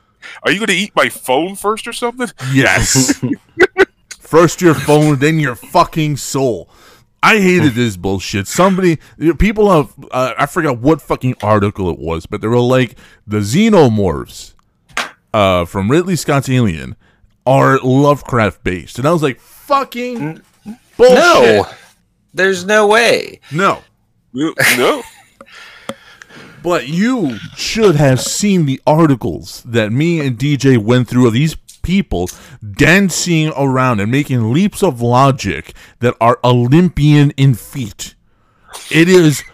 C: Are you gonna eat my phone first or something?
B: Yes. First your phone, then your fucking soul. I hated this bullshit. Somebody, people have, uh, I forgot what fucking article it was, but they were like, the xenomorphs uh, from Ridley Scott's Alien are Lovecraft based. And I was like, fucking bullshit.
D: No, there's no way.
B: No.
C: No.
B: But you should have seen the articles that me and DJ went through of these people dancing around and making leaps of logic that are Olympian in feat. It is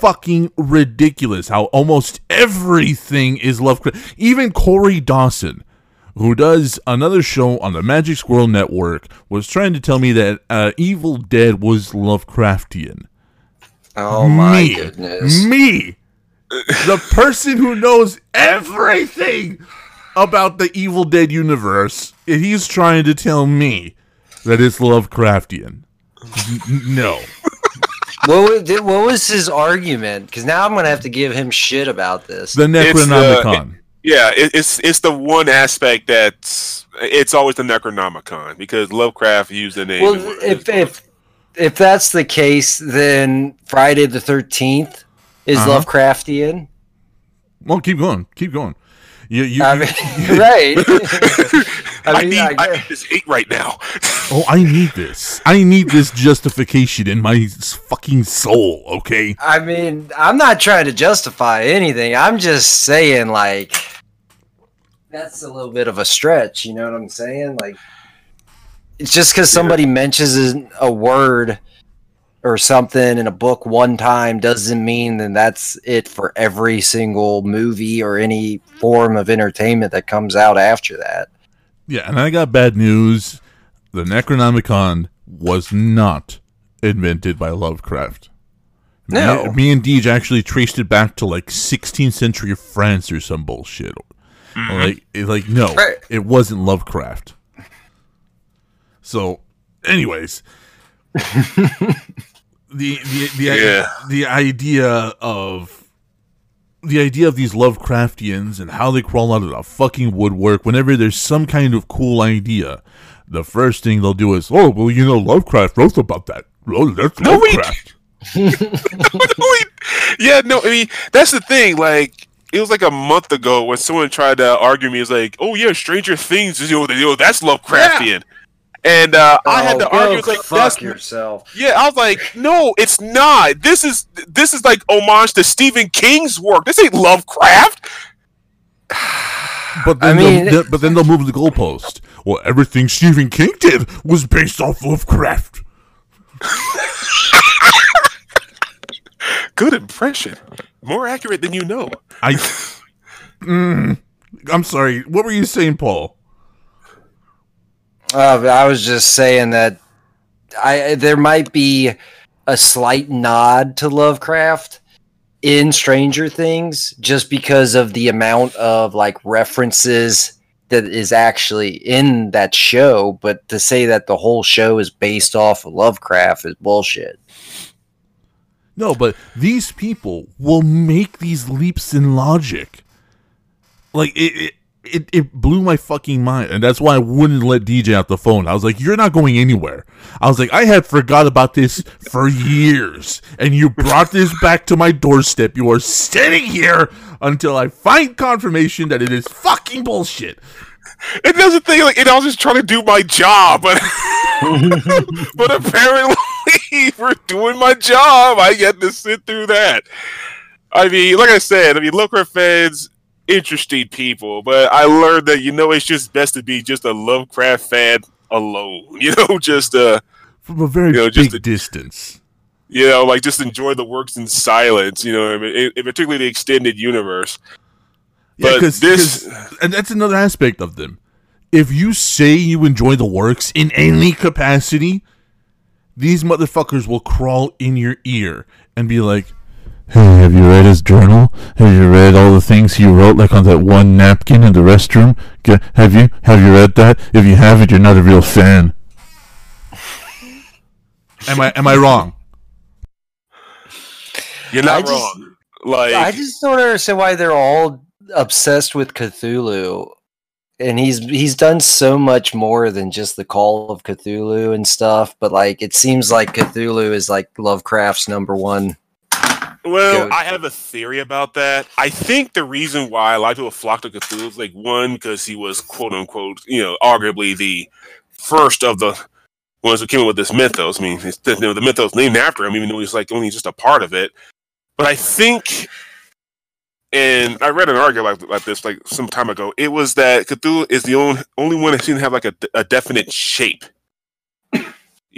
B: fucking ridiculous how almost everything is Lovecraft. Even Corey Dawson, who does another show on the Magic Squirrel Network, was trying to tell me that uh, Evil Dead was Lovecraftian
D: Oh my
B: me,
D: goodness.
B: Me, the person who knows everything about the Evil Dead universe, and he's trying to tell me that it's Lovecraftian. No.
D: What was, what was his argument? Because now I'm gonna have to give him shit about this.
B: The
C: It's the-
B: Necronomicon.
C: Yeah, it, it's it's the one aspect that's it's always the Necronomicon because Lovecraft used the name.
D: well, if if if that's the case, then Friday the Thirteenth is
B: Uh-huh.
D: Lovecraftian.
B: well, keep going. Keep going. You, you,
D: I
B: you-
D: right?
C: I,
D: I
C: need
D: I
C: I need this hate right now.
B: oh, I need this. I need this justification in my fucking soul, okay?
D: I mean, I'm not trying to justify anything. I'm just saying, like, that's a little bit of a stretch. You know what I'm saying? Like, it's just because somebody mentions a word or something in a book one time doesn't mean that that's it for every single movie or any form of entertainment that comes out after that.
B: Yeah, and I got bad news. The Necronomicon was not invented by Lovecraft. Me-
D: No.
B: Me, and Deej actually traced it back to like 16th century France or some bullshit. Mm-hmm. Like, it, like no,
D: Right.
B: it wasn't Lovecraft. So, anyways, the the the,
C: Yeah.
B: the idea of the idea of these Lovecraftians and how they crawl out of the fucking woodwork whenever there's some kind of cool idea, the first thing they'll do is, oh, well, you know, Lovecraft wrote about that. Oh, that's
C: No, we-
B: Lovecraft.
C: yeah, no, I mean that's the thing. Like it was like a month ago when someone tried to argue me. It's like, oh yeah, Stranger Things, you know, you know that's Lovecraftian. And uh, I had to
D: Oh,
C: argue.
D: go
C: It's like
D: fuck yourself.
C: yeah. I was like, no, it's not. This is this is like homage to Stephen King's work. This ain't Lovecraft.
B: But
D: I
B: then,
D: mean-
B: they'll, but then they'll move the goalpost. Well, everything Stephen King did was based off Lovecraft.
C: Good impression. More accurate than you know.
B: I, Mm, I'm sorry. What were you saying, Paul?
D: Uh, I was just saying that I there might be a slight nod to Lovecraft in Stranger Things just because of the amount of like references that is actually in that show, but to say that the whole show is based off of Lovecraft is bullshit.
B: No, but these people will make these leaps in logic. Like it, it it, it blew my fucking mind and that's why i wouldn't let dj out the phone. I was like you're not going anywhere. I was like i had forgot about this for years and you brought this back to my doorstep. You are sitting here until i find confirmation that it is fucking bullshit.
C: It doesn't think like it. I was just trying to do my job, but but apparently for doing my job, I get to sit through that. I mean, like I said, I mean, Lovecraft fans, interesting people, but I learned that you know it's just best to be just a Lovecraft fan alone. You know, just uh,
B: from a very
C: You know,
B: big
C: just a-
B: distance
C: you know, like just enjoy the works in silence. You know, I mean, in- in particularly the extended universe.
B: Yeah,
C: But
B: 'cause-
C: this-
B: 'cause- and that's another aspect of them. If you say you enjoy the works in any capacity, these motherfuckers will crawl in your ear and be like, "Hey, have you read his journal? Have you read all the things he wrote, like on that one napkin in the restroom? Have you? Have you read that? If you haven't, you're not a real fan." Am I am I wrong?
C: You're not
D: I just-
C: wrong. Like
D: I just don't understand why they're all obsessed with Cthulhu. And he's he's done so much more than just the Call of Cthulhu and stuff, but like it seems like Cthulhu is like Lovecraft's number one.
C: Well. I have a theory about that. I think the reason why a lot of people flocked to Cthulhu is like one because he was quote unquote, you know, arguably the first of the ones who came up with this mythos. I mean, it's, you know, the mythos named after him, even though he's like only just a part of it. But I think, and I read an article like, like this like some time ago. It was that Cthulhu is the only only one that seems to have like a, a definite shape.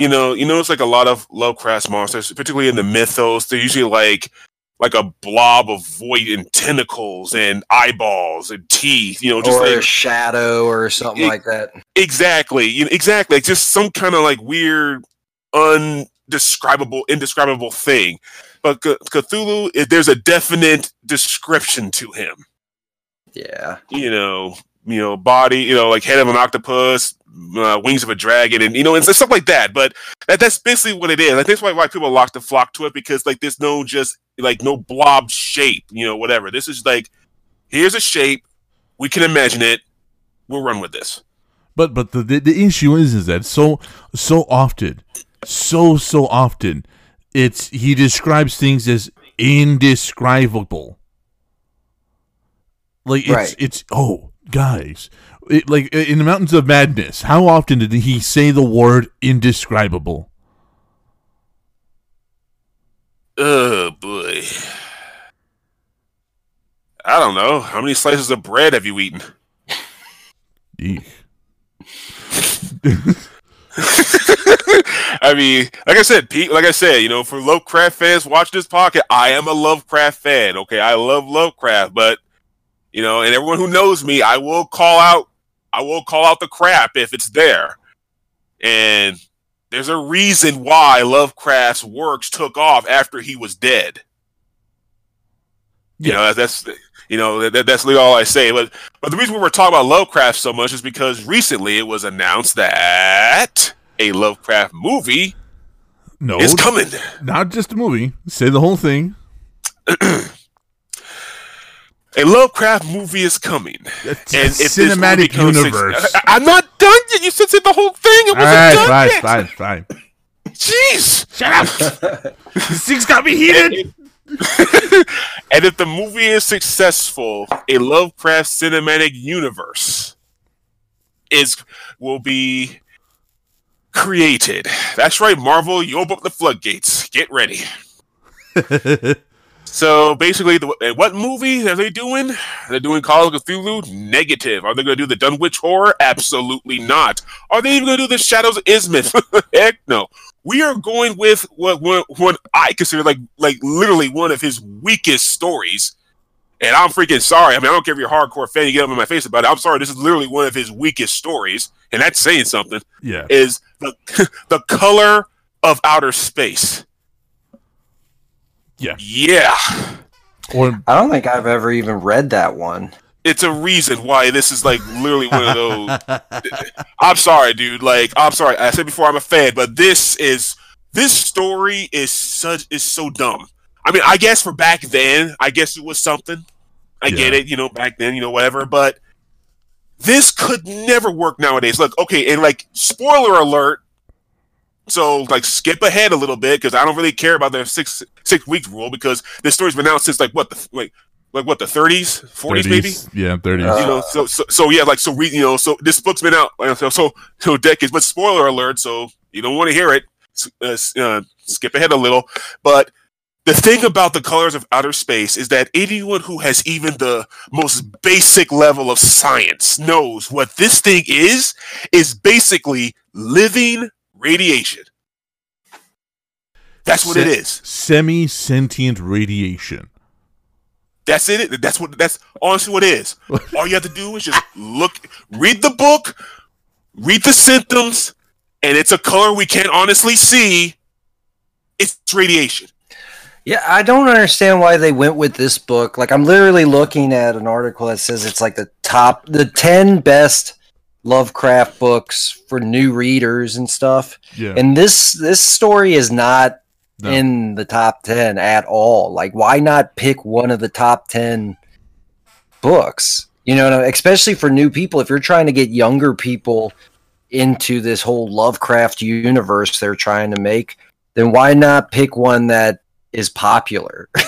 C: You know, you notice like a lot of Lovecraft monsters, particularly in the mythos, they're usually like like a blob of void and tentacles and eyeballs and teeth. You know, just
D: or a shadow or something
C: It-
D: like that.
C: exactly, you know, exactly, like just some kind of like weird, undescribable, indescribable thing. But C- Cthulhu, eh, there's a definite description to him.
D: Yeah.
C: You know, you know, body, you know, like head of an octopus, uh, wings of a dragon, and you know, and stuff like that. But that, that's basically what it is. I think that's why why people lock the flock to it because like there's no just like no blob shape, you know, whatever. This is like here's a shape, we can imagine it, we'll run with this.
B: But but the, the the issue is is that so so often, so so often, it's he describes things as indescribable. Like it's
D: Right.
B: it's oh guys, it, like in the mountains of madness. How often did he say the word indescribable?
C: Oh boy. I don't know. How many slices of bread have you eaten? I mean, like I said, Pete, like I said, you know, for Lovecraft fans watch this podcast, I am a Lovecraft fan. Okay, I love Lovecraft, but you know, and everyone who knows me, I will call out I will call out the crap if it's there. And there's a reason why Lovecraft's works took off after he was dead. You know, that's you know that, that's all I say. But but the reason we're talking about Lovecraft so much is because recently it was announced that a Lovecraft movie
B: No,
C: is coming.
B: not just a movie. Say the whole thing.
C: A Lovecraft movie is coming,
B: It's
C: and
B: a
C: if this movie
B: cinematic
C: becomes suc-
B: universe.
C: I, am not done yet. You said the whole thing. It wasn't
B: right,
C: done
B: fine,
C: yet.
B: fine, fine.
C: Jeez.
B: Shut up. this thing's got me heated.
C: and if the movie is successful, a Lovecraft cinematic universe is will be created. That's right, Marvel. You open up the floodgates. Get ready. So basically, the, uh, what movie are they doing? They're doing Call of Cthulhu? Negative. Are they going to do the Dunwich Horror? Absolutely not. Are they even going to do the Shadows of Innsmouth? Heck no. We are going with what, what what I consider like like literally one of his weakest stories. And I'm freaking sorry. I mean, I don't care if you're a hardcore fan, you get up in my face about it. I'm sorry. This is literally one of his weakest stories, and that's saying something.
B: yeah.
C: Is the the color of outer space?
B: Yeah.
C: Yeah.
B: Or
D: I don't think I've ever even read that one.
C: it's a reason why this is like literally one of those. I'm sorry, dude. Like, I'm sorry. I said before, I'm a fan, but this is this story is such is so dumb. I mean, I guess for back then, I guess it was something. I get it, you know, back then, you know, whatever. But This could never work nowadays. Look, okay, and like spoiler alert. So like skip ahead a little bit because I don't really care about the six six week rule because this story's been out since like what the like like what the 30s 40s maybe
B: Yeah, 30s.
D: Uh,
C: you know so, so so yeah like so we you know so this book's been out uh, so so, so decades but spoiler alert so you don't want to hear it uh, uh, skip ahead a little but the thing about the colors of outer space is that anyone who has even the most basic level of science knows what this thing is is basically living radiation that's what it
B: Se-
C: is
B: Semi sentient radiation.
C: That's it. That's what. That's honestly what it is. All you have to do is just look, read the book, read the symptoms, and it's a color we can't honestly see. It's radiation.
D: Yeah, I don't understand why they went with this book. Like, I'm literally looking at an article that says it's like the top, the 10 best Lovecraft books for new readers and stuff.
B: Yeah.
D: And this this story is not
B: No.
D: in the top 10 at all. Like, why not pick one of the top 10 books? You know, especially for new people, if you're trying to get younger people into this whole Lovecraft universe they're trying to make, then why not pick one that is popular?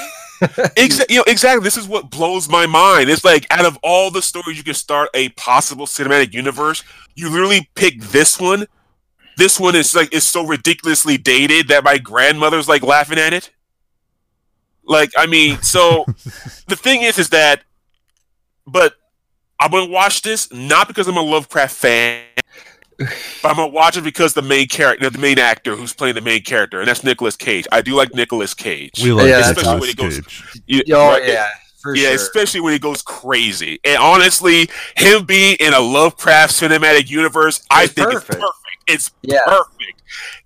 C: Exa- you know, exactly. This is what blows my mind. It's like out of all the stories you can start a possible cinematic universe, you literally pick this one. This one is like is so ridiculously dated that my grandmother's like laughing at it. Like, I mean, so the thing is, is that, but I'm gonna watch this not because I'm a Lovecraft fan, but I'm gonna watch it because the main character, the main actor who's playing the main character, and that's Nicolas Cage. I do like Nicolas Cage.
B: we like
D: Yeah,
C: especially when he goes-
B: Cage.
C: You-
D: Oh,
C: right?
D: yeah, for
C: yeah,
D: sure.
C: especially when he goes crazy. And honestly, him being in a Lovecraft cinematic universe, I think
D: perfect.
C: it's perfect. It's
D: Yeah.
C: perfect.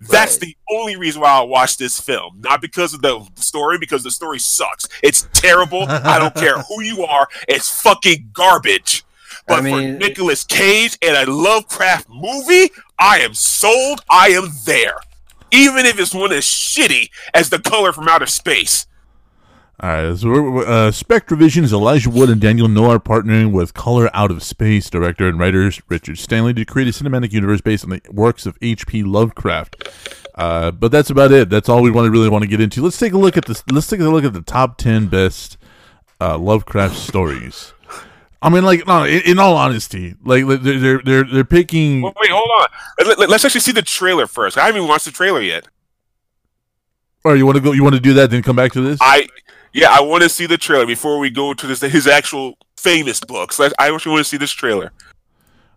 C: That's
D: Right.
C: the only reason why I watch this film. Not because of the story, because the story sucks. It's terrible. I don't care who you are. It's fucking garbage. But
D: I mean-
C: for Nicolas Cage and a Lovecraft movie, I am sold. I am there. Even if it's one as shitty as The Color from Outer Space.
B: All right, so we're, we're, uh, SpectreVision's Elijah Wood and Daniel Noah partnering with Color Out of Space director and writers Richard Stanley to create a cinematic universe based on the works of H.P. Lovecraft. Uh, but that's about it. That's all we want to really want to get into. Let's take a look at this. Let's take a look at the top ten best uh, Lovecraft stories. I mean, like, no, in, in all honesty, like they're they're they're, they're picking.
C: Well, wait, hold on. Let, us actually see the trailer first. I haven't even watched the trailer yet.
B: Or you want to go? You want to do that? Then come back to this.
C: I, yeah, I want to see the trailer before we go to this his actual famous books. I I actually want to see this trailer.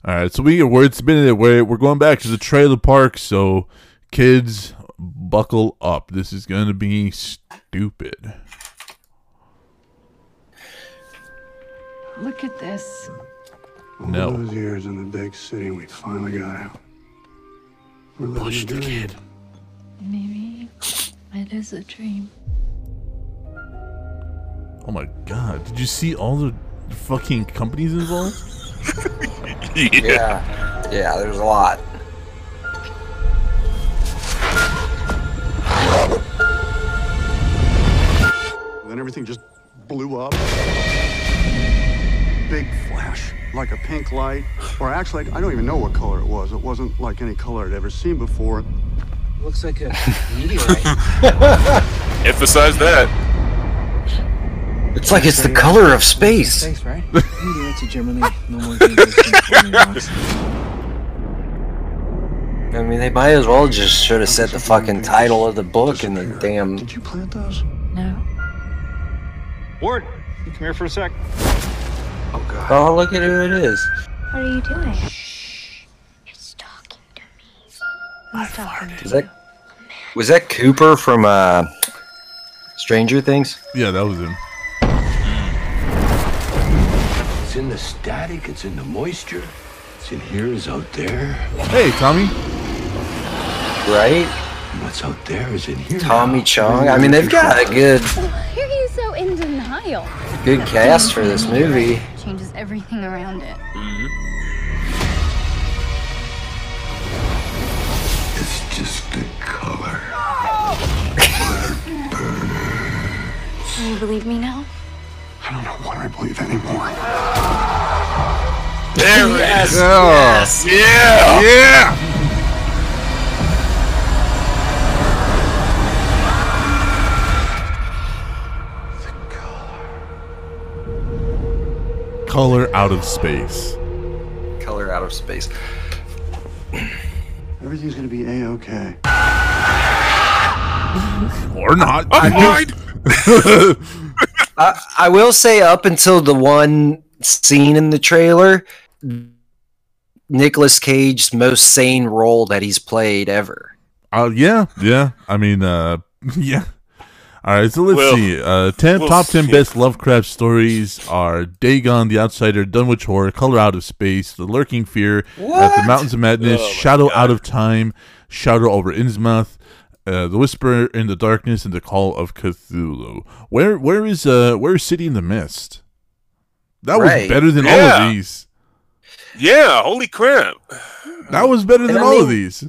B: All right, so we we're it's been we're we're going back to the trailer park. So kids, buckle up. This is gonna be stupid.
F: Look at this.
B: No.
G: All those years in the big city, we finally got out. We're living the dream.
F: Maybe it is a dream.
B: Oh my god! Did you see all the fucking companies involved?
D: Yeah, yeah. There's a lot.
G: Then everything just blew up. Big flash, like a pink light. Or actually, I don't even know what color it was. It wasn't like any color I'd ever seen before.
H: Looks like a meteorite.
C: Emphasize that.
D: It's like it's the color of space.
H: Thanks, right? Meteorites are generally no more dangerous than rocks.
D: I mean, they might as well just should have said the fucking title of the book in the damn.
G: Did you plant those?
F: No.
I: Ward, you come here for a sec.
D: Oh, look at who it is.
J: What are you doing? Shh. It's talking to me. Who's talking to
D: Is that was that Cooper from uh, Stranger Things?
B: Yeah, that was him.
K: It's in the static, it's in the moisture. It's in here, is out there.
B: Hey, Tommy.
D: Right?
K: What's out there is in here.
D: Tommy
K: now.
D: Chong. I mean, they've got a good
J: Why are you so in denial?
D: Good cast for this movie.
J: Changes everything around it. Mm-hmm.
K: It's just the color.
J: Do you believe me now?
G: I don't know what I believe anymore.
C: There it
D: Yes,
C: is.
D: yes.
C: Yeah.
B: Yeah. Color out of space.
D: Color out of space.
G: Everything's gonna be a okay.
B: Or not.
C: I'm blind.
D: I, I will say, up until the one scene in the trailer, Nicolas Cage's most sane role that he's played ever.
B: Uh, yeah, yeah. I mean, uh, yeah. All right, so let's
C: Well,
B: see. Uh, ten
C: we'll
B: top ten
C: see.
B: best Lovecraft stories are Dagon, The Outsider, Dunwich Horror, Color Out of Space, The Lurking Fear, at the Mountains of Madness,
C: Oh
B: Shadow
C: God.
B: Out of Time, Shadow over Innsmouth, uh, The Whisper in the Darkness, and The Call of Cthulhu. Where, where is, uh, where is City in the Mist? That was better than all of these.
C: Yeah. Holy crap.
B: That was better
D: And
B: than
D: I
B: all of these.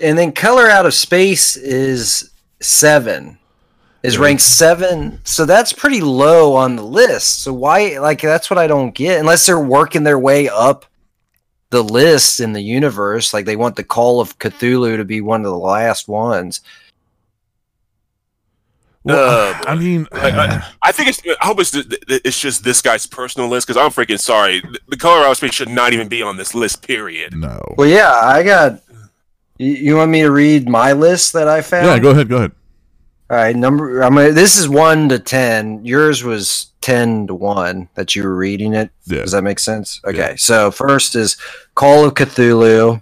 D: And then Color Out of Space is seven. Is ranked seven, so that's pretty low on the list. So why, like, that's what I don't get. Unless they're working their way up the list in the universe, like they want the Call of Cthulhu to be one of the last ones.
B: Well,
C: Uh,
B: I mean,
C: I, I, I think it's. I hope it's. th- th- It's just this guy's personal list because I'm freaking sorry. The- The color out space should not even be on this list. Period.
B: no.
D: Well, yeah, I got. You, you want me to read my list that I found?
B: Yeah, go ahead, go ahead.
D: All right, number. I'm. Gonna, this is one to ten. Yours was ten to one that you were reading it.
B: Yeah.
D: Does that make sense? Okay, so first is Call of Cthulhu.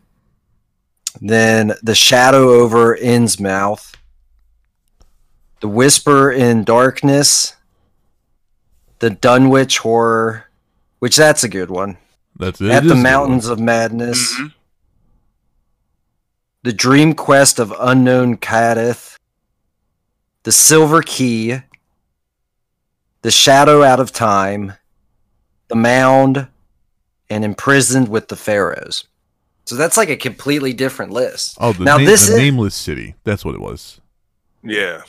D: Then the Shadow over Innsmouth. The Whisper in Darkness. The Dunwich Horror, which that's a good one.
B: That's it.
D: At
B: It
D: the
B: is a good
D: Mountains of Madness.
C: Mhm.
D: The Dream Quest of Unknown Kadath, The Silver Key, The Shadow Out of Time, The Mound, and Imprisoned with the Pharaohs. So that's like a completely different list.
B: Oh, the,
D: now
B: name,
D: this
B: the
D: is,
B: nameless city. That's what it was.
C: Yeah.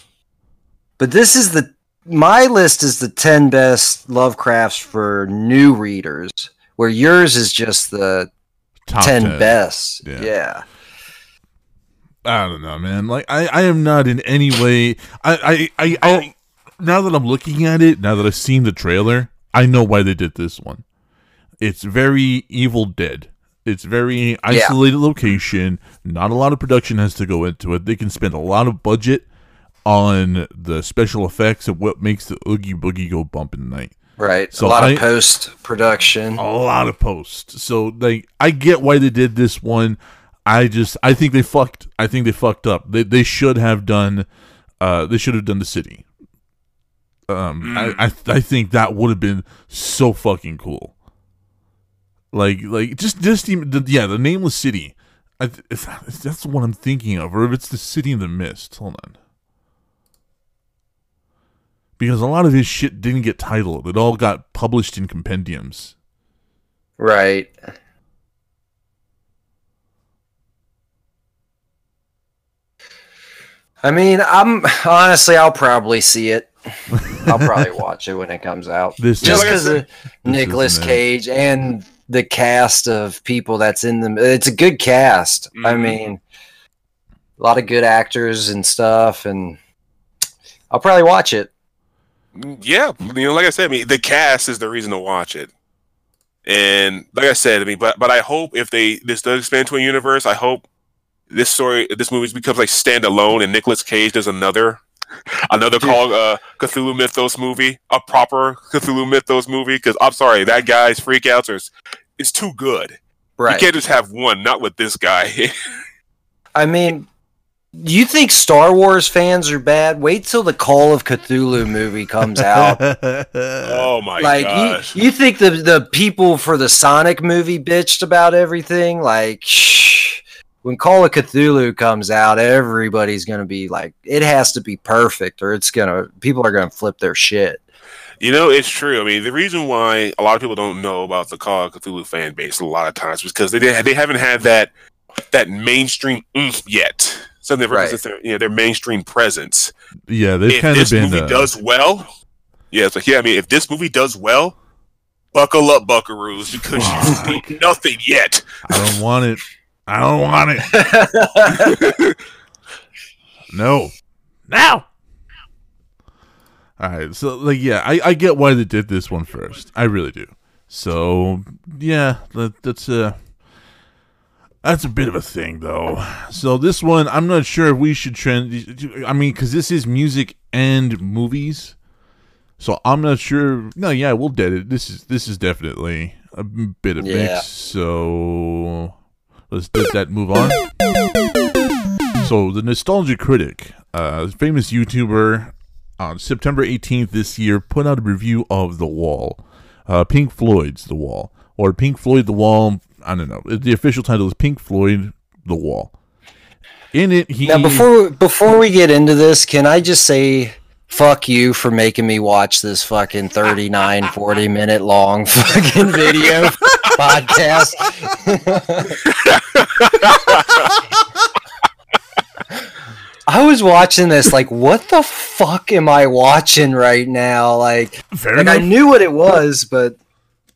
D: but this is the my list is the ten best Lovecrafts for new readers, where yours is just the
B: Top
D: 10,
B: 10.
D: best.
B: Yeah.
D: yeah.
B: I don't know, man. Like I, I am not in any way. I, I, I, I, oh. now that I'm looking at it, now that I've seen the trailer, I know why they did this one. It's very Evil Dead. It's very isolated location. Not a lot of production has to go into it. They can spend a lot of budget on the special effects of what makes the Oogie Boogie go bump in the night.
D: Right.
B: So
D: a lot
B: I-
D: of post production.
B: a lot of posts. So like I get why they did this one. I just I think they fucked I think they fucked up. They they should have done uh they should have done the city. Um I, I I think that would have been so fucking cool. Like like just just even yeah, the nameless city. I, th- if, if that's what I'm thinking of, or if it's the city in the mist. Hold on. Because a lot of his shit didn't get titled. It all got published in compendiums.
D: Right. I mean, I'm honestly, I'll probably see it. I'll probably watch it when it comes out.
B: This
D: just because of Nicolas. Cage and the cast of people that's in them. It's a good cast. I
C: Mhm.
D: mean, a lot of good actors and stuff, and I'll probably watch it.
C: Yeah, you know, like I said, I mean, the cast is the reason to watch it. And like I said, I mean, but but I hope if they this does expand to a universe, I hope this story, this movie becomes like standalone, and Nicolas Cage does another, another called uh, Cthulhu Mythos movie, a proper Cthulhu Mythos movie. Because I'm sorry, that guy's freakouts are it's too good.
D: Right.
C: You can't just have one, not with this guy.
D: I mean, you think Star Wars fans are bad? Wait till the Call of Cthulhu movie comes out.
C: oh my god.
D: like
C: gosh!
D: you, you think the the people for the Sonic movie bitched about everything? Like, shh. When Call of Cthulhu comes out, everybody's gonna be like, it has to be perfect, or it's gonna people are gonna flip their shit.
C: You know, it's true. I mean, the reason why a lot of people don't know about the Call of Cthulhu fan base a lot of times is because they they haven't had that that mainstream oomph yet. Something that represents their you know their mainstream presence.
B: Yeah, they've
C: if
B: kind of
C: this movie
B: uh,
C: does well, yeah, it's like yeah. I mean, if this movie does well, Buckle up, buckaroos, because you've seen nothing yet.
B: I don't want it. I don't want it. no. Now. All right. So, like, yeah, I, I get why they did this one first. I really do. So, yeah, that, that's a that's a bit of a thing, though. So this one, I'm not sure if we should trend. I mean, because this is music and movies, so I'm not sure. No, yeah, we'll dead it. This is this is definitely a bit of
D: Yeah.
B: mix. So let's let that move on. So the nostalgia critic, uh, famous YouTuber, on September 18th this year, put out a review of The Wall, uh, Pink Floyd's The Wall, or Pink Floyd The Wall. I don't know. The official title is Pink Floyd The Wall. In it, he
D: Now before before we get into this, can I just say fuck you for making me watch this fucking 39 40 minute long fucking video podcast. I was watching this like what the fuck am I watching right now? Like,
B: Fair
D: like I knew what it was, but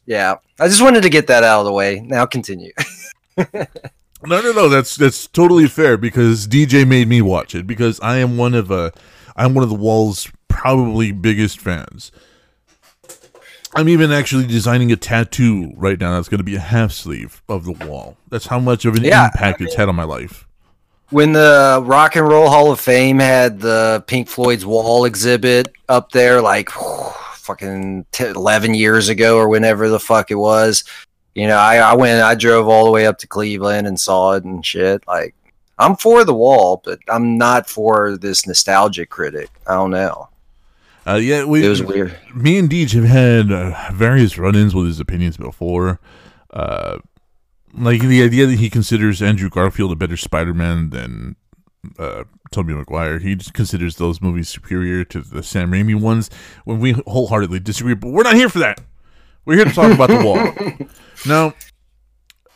D: yeah. I just wanted to get that out of the way. Now continue.
B: No, no, no. That's that's totally fair because DJ made me watch it because I am one of uh I'm one of the Wall's probably biggest fans. I'm even actually designing a tattoo right now that's going to be a half sleeve of the Wall. That's how much of an
D: Yeah,
B: impact it's had on my life.
D: when the Rock and Roll Hall of Fame had the Pink Floyd's wall exhibit up there, like fucking t- 11 years ago or whenever the fuck it was, you know, I, I went, I drove all the way up to Cleveland and saw it and shit. Like, I'm for the wall, but I'm not for this nostalgic critic. I don't know.
B: Uh, yeah, we,
D: It was weird.
B: Me and Deej have had uh, various run-ins with his opinions before. Uh, like the idea that he considers Andrew Garfield a better Spider-Man than uh, Tobey Maguire. He just considers those movies superior to the Sam Raimi ones. When we wholeheartedly disagree, but we're not here for that. We're here to talk about the wall. Now,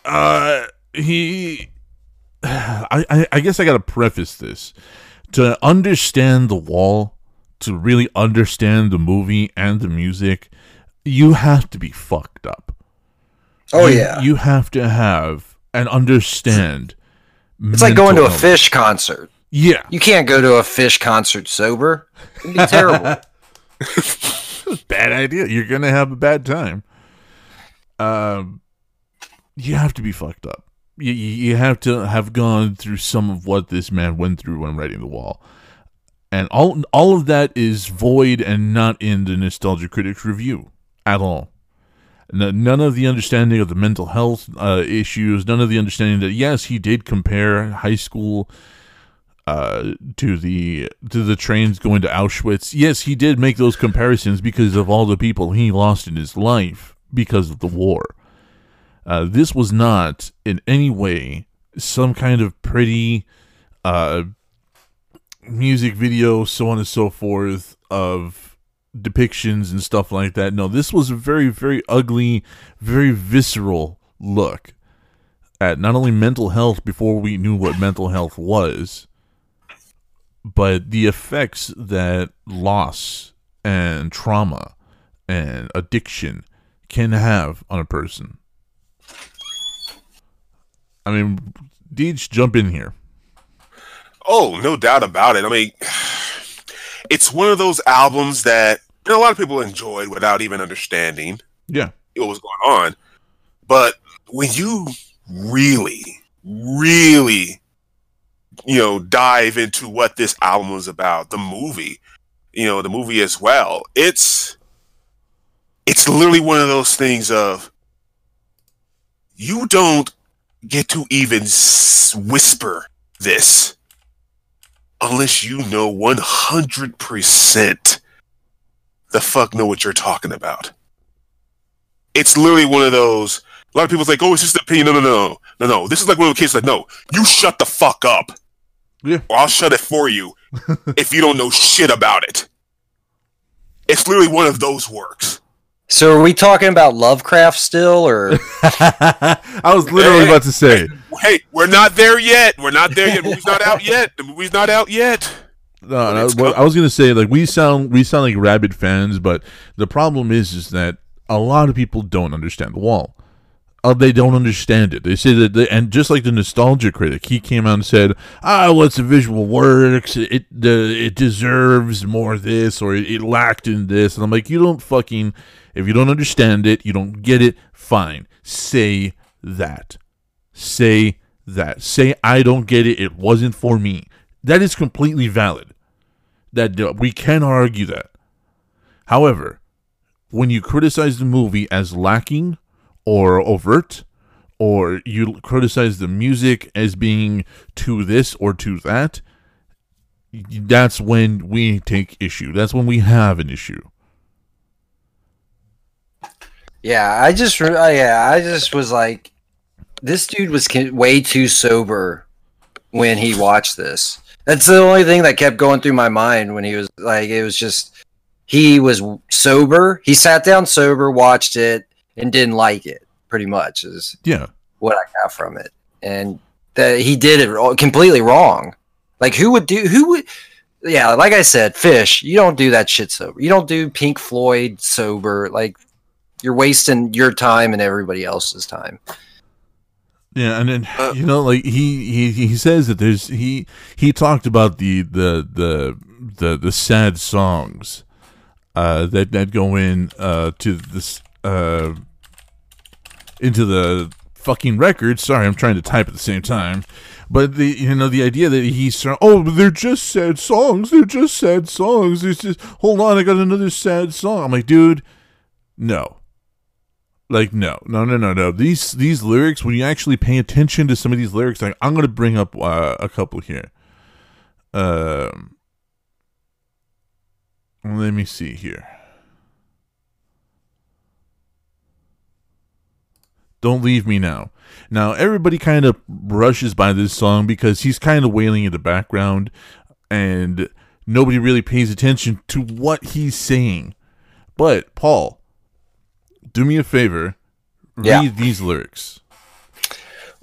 B: uh, he. I, I, I guess I got to preface this. To understand the wall, to really understand the movie and the music, you have to be fucked up.
D: Oh,
B: You-
D: yeah.
B: You have to have and understand.
D: It's like going to a Phish concert.
B: Yeah.
D: You can't go to a Phish concert sober. It'd be terrible.
B: bad idea. You're gonna have a bad time. Um, you have to be fucked up. You you have to have gone through some of what this man went through when writing the wall, and all all of that is void and not in the nostalgia critics review at all. None of the understanding of the mental health uh, issues. None of the understanding that yes, he did compare high school uh, to the to the trains going to Auschwitz. Yes, he did make those comparisons because of all the people he lost in his life because of the war. Uh, this was not in any way some kind of pretty uh, music video, so on and so forth, of depictions and stuff like that. No, this was a very, very ugly, very visceral look at not only mental health before we knew what mental health was, but the effects that loss and trauma and addiction can have on a person. I mean, Deej, jump in here.
C: Oh, no doubt about it. I mean, it's one of those albums that a lot of people enjoyed without even understanding
B: Yeah.
C: what was going on. But when you really, really, you know, dive into what this album was about, the movie, you know, the movie as well, it's it's literally one of those things of you don't get to even whisper this unless you know 100% the fuck know what you're talking about. It's literally one of those. A lot of people's like, "Oh, it's just an opinion." No, no, no, no, no. This is like one of the cases like, "No, you shut the fuck up,
B: yeah,
C: or I'll shut it for you if you don't know shit about it." It's literally one of those works.
D: So are we talking about Lovecraft still or
B: I was literally about to say.
C: Hey, we're not there yet. We're not there yet. The movie's not out yet. The movie's not out yet.
B: No, no what I was gonna say, like we sound we sound like rabid fans, but the problem is is that a lot of people don't understand the wall. Uh, they don't understand it. They say that, they, and just like the nostalgia critic, he came out and said, "Ah, well, it's a visual works. It the it deserves more this, or it, it lacked in this." And I'm like, you don't fucking, if you don't understand it, you don't get it. Fine, say that. Say that. Say I don't get it. It wasn't for me. That is completely valid. That uh, we can argue that. However, when you criticize the movie as lacking or overt, or you criticize the music as being to this or to that, that's when we take issue. That's when we have an issue.
D: Yeah, I just uh, yeah, I just was like, this dude was way too sober when he watched this. That's the only thing that kept going through my mind when he was like, it was just he was sober. He sat down sober, watched it, and didn't like it. Pretty much is
B: Yeah.
D: what I got from it, and that he did it completely wrong. Like who would do who would? Yeah, like I said, Phish, you don't do that shit sober. You don't do Pink Floyd sober. Like you're wasting your time and everybody else's time.
B: Yeah, and then you know, like he, he he says that there's he he talked about the the the the, the sad songs uh, that that go in uh, to this uh, into the fucking record. Sorry, I'm trying to type at the same time. But the you know the idea that he's oh they're just sad songs they're just sad songs it's just hold on I got another sad song I'm like dude no like no no no no no. These these lyrics when you actually pay attention to some of these lyrics like i'm gonna bring up uh, a couple here. Um let me see here. Don't leave me now. Now everybody kind of rushes by this song because he's kind of wailing in the background and nobody really pays attention to what he's saying. But paul do me a favor
D: Yeah.
B: read these lyrics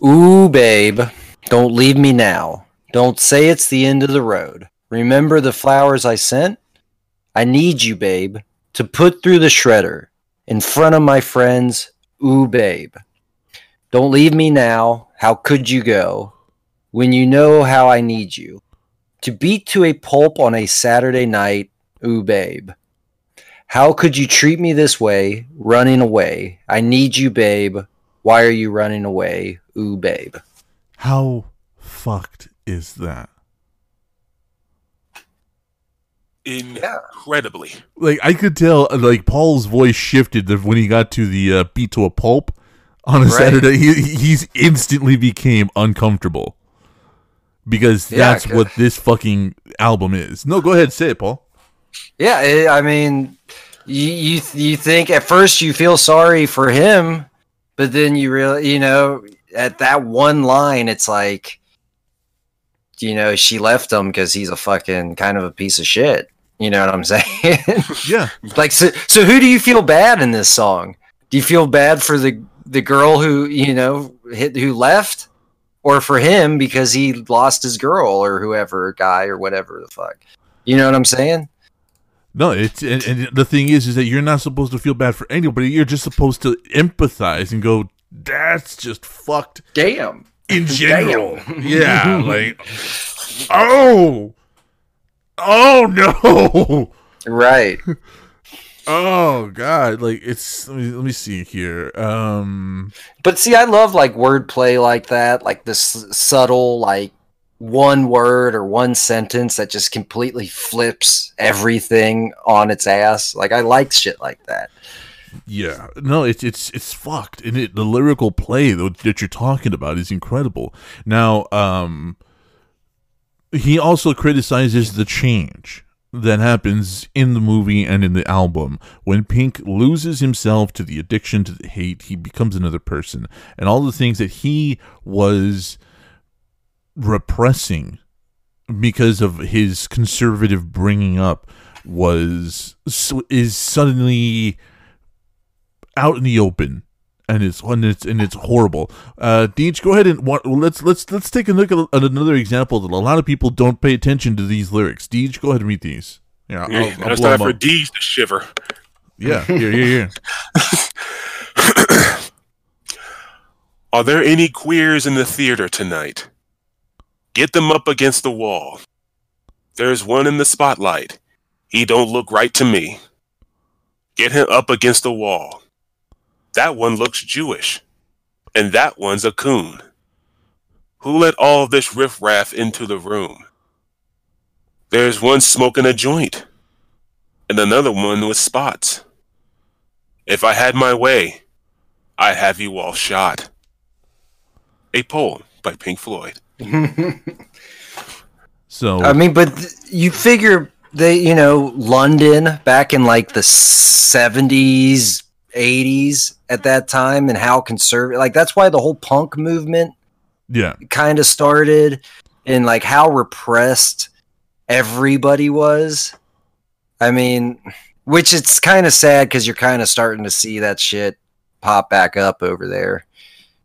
D: Ooh, babe, don't leave me now. Don't say it's the end of the road. Remember the flowers I sent? I need you, babe, to put through the shredder in front of my friends. Ooh, babe. Don't leave me now. How could you go when you know how I need you? To beat to a pulp on a Saturday night. Ooh, babe. How could you treat me this way, running away? I need you, babe. Why are you running away? Ooh, babe.
B: how fucked is that
C: Incredibly.
B: like I could tell, like Paul's voice shifted the- when he got to the uh, beat to a pulp on a
D: Right.
B: Saturday. He he's instantly became uncomfortable because
D: Yeah,
B: that's
D: 'cause-
B: what this fucking album is. No, go ahead, say it, Paul.
D: Yeah, it, I mean, you, you you think at first you feel sorry for him, but then you really, you know, at that one line, it's like, you know, she left him because he's a fucking kind of a piece of shit. You know what I'm saying?
B: Yeah,
D: like, so, so who do you feel bad in this song? Do you feel bad for the the girl who you know hit, who left, or for him because he lost his girl or whoever guy or whatever the fuck? You know what I'm saying?
B: No, it's and, and the thing is, is that you're not supposed to feel bad for anybody. You're just supposed to empathize and go, "That's just fucked."
D: Damn.
B: in general. yeah, like oh, oh no,
D: Right.
B: oh god, like it's. Let me, let me see here. Um,
D: But see, I love like wordplay like that, like this subtle, like one word or one sentence that just completely flips everything on its ass. Like I like shit like that.
B: yeah, no, it's it's it's fucked, and it, the lyrical play that that you're talking about is incredible. Now, um, he also criticizes the change that happens in the movie and in the album when Pink loses himself to the addiction to the hate. He becomes another person, and all the things that he was repressing because of his conservative bringing up was is suddenly out in the open and it's and it's and it's horrible. Uh, Deej, go ahead and wa- let's let's let's take a look at, at another example that a lot of people don't pay attention to these lyrics. Deej, go ahead and read these. Yeah, I'll,
C: Yeah,
B: I'll blow
C: time for. D's to shiver.
B: Yeah, here, here, here.
C: Are there any queers in the theater tonight? Get them up against the wall. There's one in the spotlight. He don't look right to me. Get him up against the wall. That one looks Jewish. And that one's a coon. Who let all this riffraff into the room? There's one smoking a joint. And another one with spots. If I had my way, I'd have you all shot. A poem by Pink Floyd.
B: So
D: I mean, but you figure they, you know, London back in like the 70s, 80s at that time and how conservative, like that's why the whole punk movement
B: yeah,
D: kind of started and like how repressed everybody was. I mean, which it's kind of sad because you're kind of starting to see that shit pop back up over there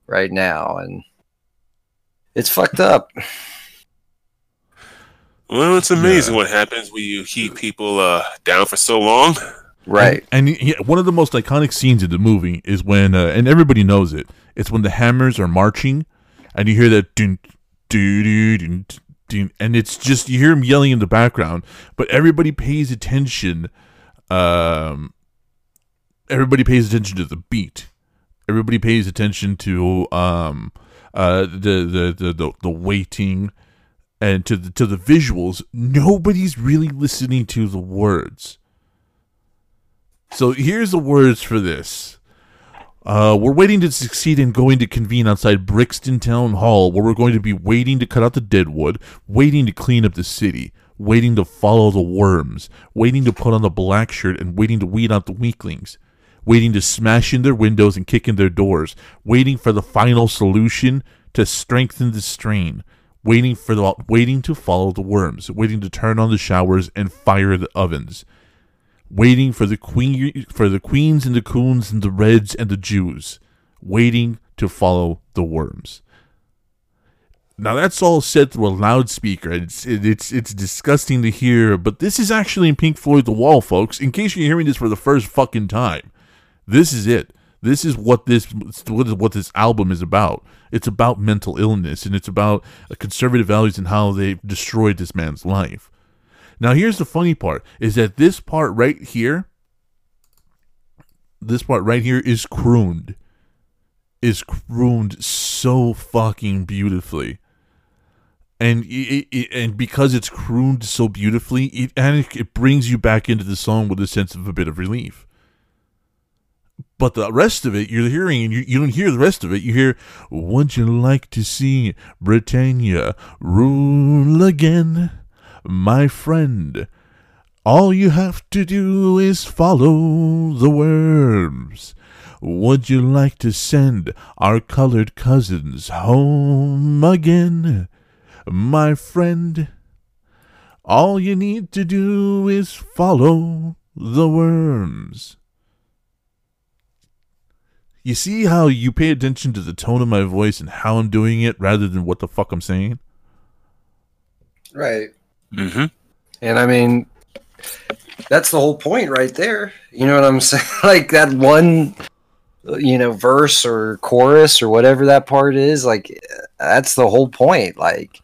D: right now. And it's fucked up.
C: Well, it's amazing what happens when you keep people uh, down for so long.
D: Right.
B: And, and yeah, one of the most iconic scenes in the movie is when, uh, and everybody knows it. It's when the hammers are marching, and you hear that dun, doo, doo, dun, dun, and it's just you hear him yelling in the background, but everybody pays attention. Um, everybody pays attention to the beat. Everybody pays attention to um, uh, the, the the the the waiting, and to the to the visuals. Nobody's really listening to the words. So here's the words for this. Uh, we're waiting to succeed in going to convene outside Brixton Town Hall, where we're going to be waiting to cut out the dead wood, waiting to clean up the city, waiting to follow the worms, waiting to put on the black shirt, and waiting to weed out the weaklings, waiting to smash in their windows and kick in their doors, waiting for the final solution to strengthen the strain, waiting for the waiting to follow the worms, waiting to turn on the showers and fire the ovens waiting for the queen for the queens and the coons and the reds and the Jews, waiting to follow the worms. Now that's all said through a loudspeaker. It's it, it's it's disgusting to hear, but this is actually in Pink Floyd The Wall, folks. In case you're hearing this for the first fucking time, this is it. This is what this what is what this album is about. It's about mental illness and it's about conservative values and how they destroyed this man's life. Now here's the funny part is that this part right here this part right here is crooned. Is crooned so fucking beautifully. And it, it, and because it's crooned so beautifully, it and it brings you back into the song with a sense of a bit of relief. But the rest of it, you're hearing, and you, you don't hear the rest of it. You hear, Would you like to see Britannia rule again? my friend. All you have to do is follow the worms. Would you like to send our colored cousins home again, my friend? All you need to do is follow the worms. You see how you pay attention to the tone of my voice and how I'm doing it rather than what the fuck I'm saying?
D: Right.
C: Mm-hmm.
D: And I mean, that's the whole point right there. You know what I'm saying? like that one, you know, verse or chorus or whatever that part is. Like that's the whole point. Like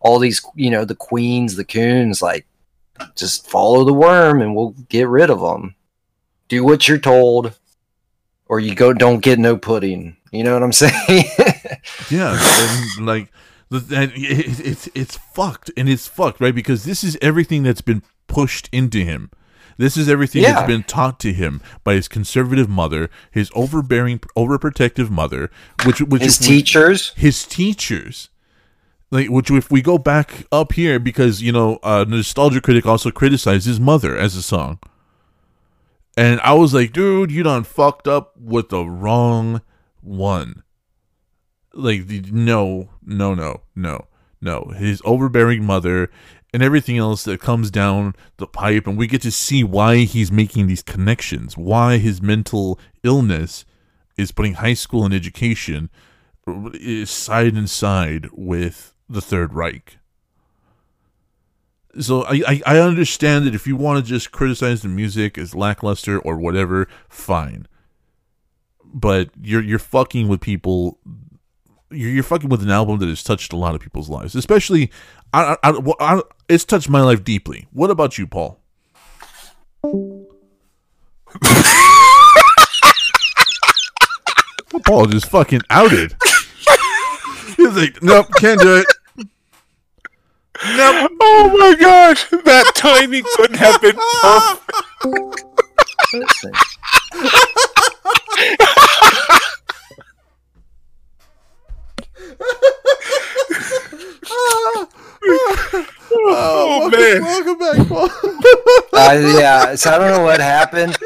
D: all these, you know, the queens, the coons, like just follow the worm and we'll get rid of them. Do what you're told, or you go don't get no pudding. You know what I'm saying?
B: yeah, and like and it, it's it's fucked and it's fucked right because this is everything that's been pushed into him. This is everything
D: Yeah.
B: that's been taught to him by his conservative mother, his overbearing, overprotective mother, which which
D: His
B: which-
D: teachers.
B: his teachers. Like, which if we go back up here, because you know, uh, nostalgia critic also criticized his mother as a song, and I was like, dude, you done fucked up with the wrong one. Like, no, no, no, no, no. His overbearing mother and everything else that comes down the pipe, and we get to see why he's making these connections, why his mental illness is putting high school and education side and side with the Third Reich. So I, I, I understand that if you want to just criticize the music as lackluster or whatever, fine. But you're you're fucking with people. You're, you're fucking with an album that has touched a lot of people's lives, especially. I, I, I, I it's touched my life deeply. What about you, Paul? Paul just fucking outed. He's like, nope, can't do it.
C: Nope. Oh my gosh, that timing couldn't have been perfect.
B: oh,
C: man.
B: Welcome back, Paul.
D: uh, yeah, so I don't know what happened.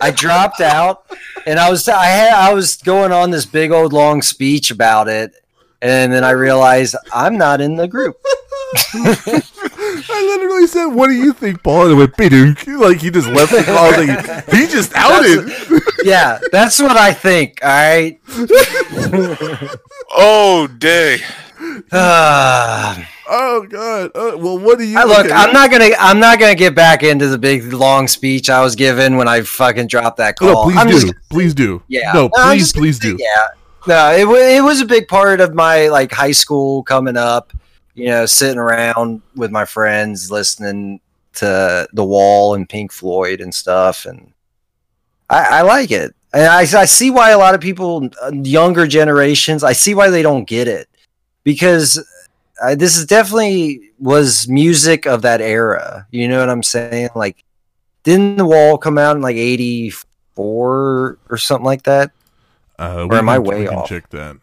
D: I dropped out, and I was I had I was going on this big old long speech about it, and then I realized I'm not in the group.
B: I literally said, "What do you think, Paul?" And it went "Bidunk." Like he just left the call. Like, he just outed.
D: yeah, that's what I think. All right.
C: oh day.
D: Ah.
B: oh god. Uh, well, what do you
D: I look,
B: okay.
D: I'm not gonna, I'm not gonna get back into the big long speech I was given when I fucking dropped that call.
B: No, please
D: I'm
B: do.
D: just-
B: please do.
D: yeah,
B: No,
D: I'm
B: please,
D: just
B: please
D: say,
B: do.
D: Yeah, no, it wa- it was a big part of my like high school coming up. You know, sitting around with my friends, listening to The Wall and Pink Floyd and stuff, and I, I like it. And I, I see why a lot of people, younger generations, I see why they don't get it because uh, this is definitely was music of that era. You know what I'm saying? Like, didn't The Wall come out in like '84 or something like that?
B: Uh,
D: Or am I way off?
B: Check that.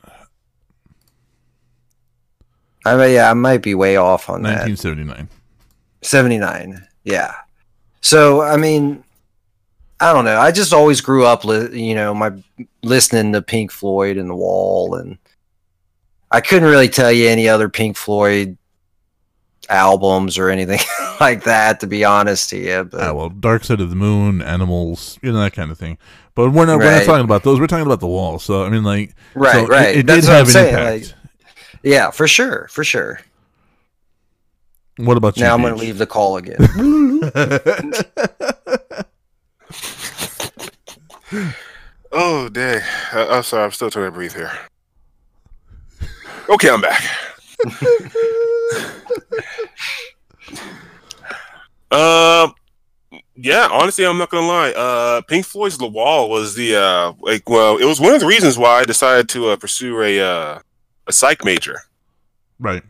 D: I mean, yeah, I might be way off on that.
B: 1979.
D: 79. Yeah. So, I mean, I don't know. I just always grew up, li- you know, my listening to Pink Floyd and The Wall, and I couldn't really tell you any other Pink Floyd albums or anything like that, to be honest to you. But
B: Ah, well, Dark Side of the Moon, Animals, you know that kind of thing. But we're not, we're not talking about those. We're talking about the wall. So I mean, like,
D: right,
B: so
D: right.
B: It,
D: That's
B: did have an
D: saying.
B: impact.
D: Like, yeah, for sure, for sure.
B: what about you?
D: Now I'm going to leave the call again.
C: Oh dang. Uh, I'm sorry, I'm still trying to breathe here. Okay, I'm back. Um, yeah, honestly, I'm not gonna lie. Uh, Pink Floyd's "The Wall" was the uh, like, well, it was one of the reasons why I decided to uh, pursue a uh, a psych major.
B: right.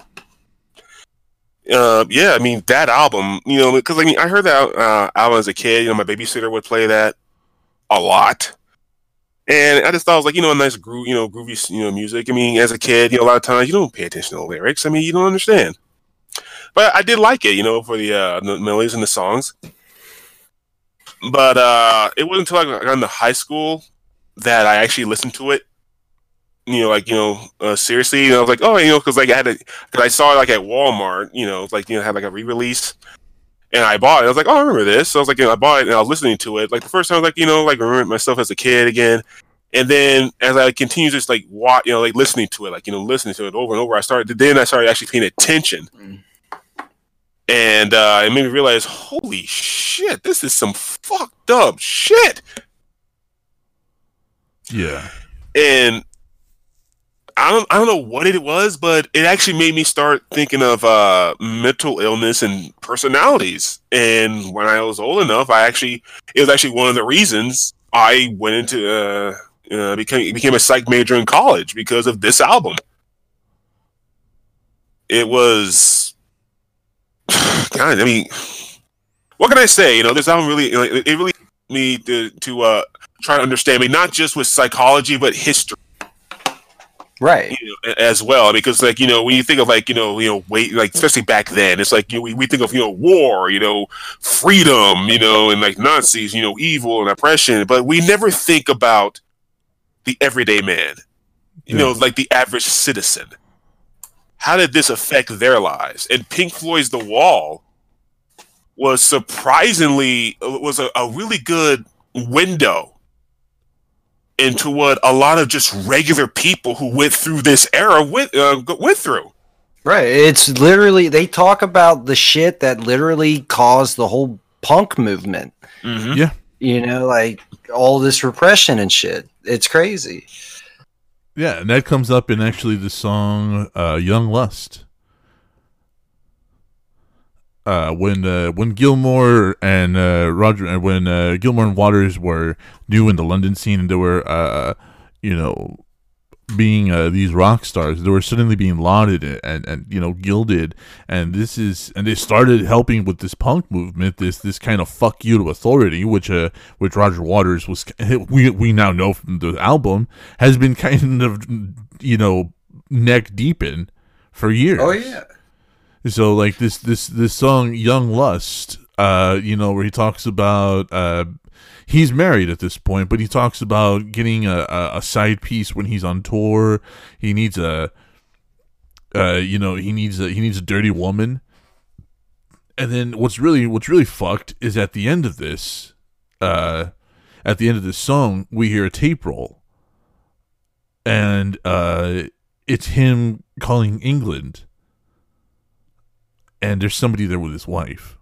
C: Uh, yeah, I mean that album, you know, because I mean I heard that uh, album as a kid. You know, my babysitter would play that a lot, and I just thought it was like you know a nice groove, you know, groovy, you know, music. I mean, as a kid, you know, a lot of times you don't pay attention to the lyrics. I mean, you don't understand. But I did like it, you know, for the uh, the melodies and the songs. But uh, it wasn't until I got into high school that I actually listened to it. You know, like you know, uh, seriously. And I was like, oh, you know, because like I had a, because I saw it like at Walmart. You know, like you know, had like a re-release, and I bought it. I was like, oh, I remember this. So I was like, you know, I bought it and I was listening to it. Like the first time, I was like, you know, like remember myself as a kid again. And then as I continued just like watch, you know, like listening to it, like you know, listening to it over and over, I started. Then I started actually paying attention, and uh, it made me realize, holy shit, this is some fucked up shit.
B: Yeah.
C: and I don't I don't know what it was, but it actually made me start thinking of uh, mental illness and personalities. And when I was old enough, I actually it was actually one of the reasons I went into uh, uh, became became a psych major in college because of this album. It was, God, I mean, what can I say? You know, this album really it, really me to to uh, try to understand me not just with psychology but history
D: right.
C: you know, as well because like you know when you think of like you know you know wait like especially back then it's like you know, we, we think of you know war you know freedom you know and like nazis you know evil and oppression but we never think about the everyday man you know like the average citizen. How did this affect their lives? And pink floyd's the wall was surprisingly uh, was a, a really good window into what a lot of just regular people who went through this era went uh, went through.
D: Right. It's literally they talk about the shit that literally caused the whole punk movement.
B: Yeah.
D: You know, like all this repression and shit. It's crazy.
B: Yeah, and that comes up in actually the song uh, "Young Lust." Uh, when uh, when Gilmour and uh, Roger, uh, when uh, Gilmour and Waters were new in the London scene, and they were, uh, you know, being these rock stars, they were suddenly being lauded and, and you know gilded, and this is and they started helping with this punk movement, this this kind of fuck you to authority, which uh which Roger Waters was we we now know from the album has been kind of you know neck deep in for years.
D: Oh yeah.
B: So like this this this song Young Lust, uh, you know, where he talks about uh he's married at this point, but he talks about getting a, a, side piece when he's on tour. He needs a uh you know, he needs a he needs a dirty woman. And then what's really what's really fucked is at the end of this, uh at the end of this song, we hear a tape roll. And uh it's him calling England and there's somebody there with his wife.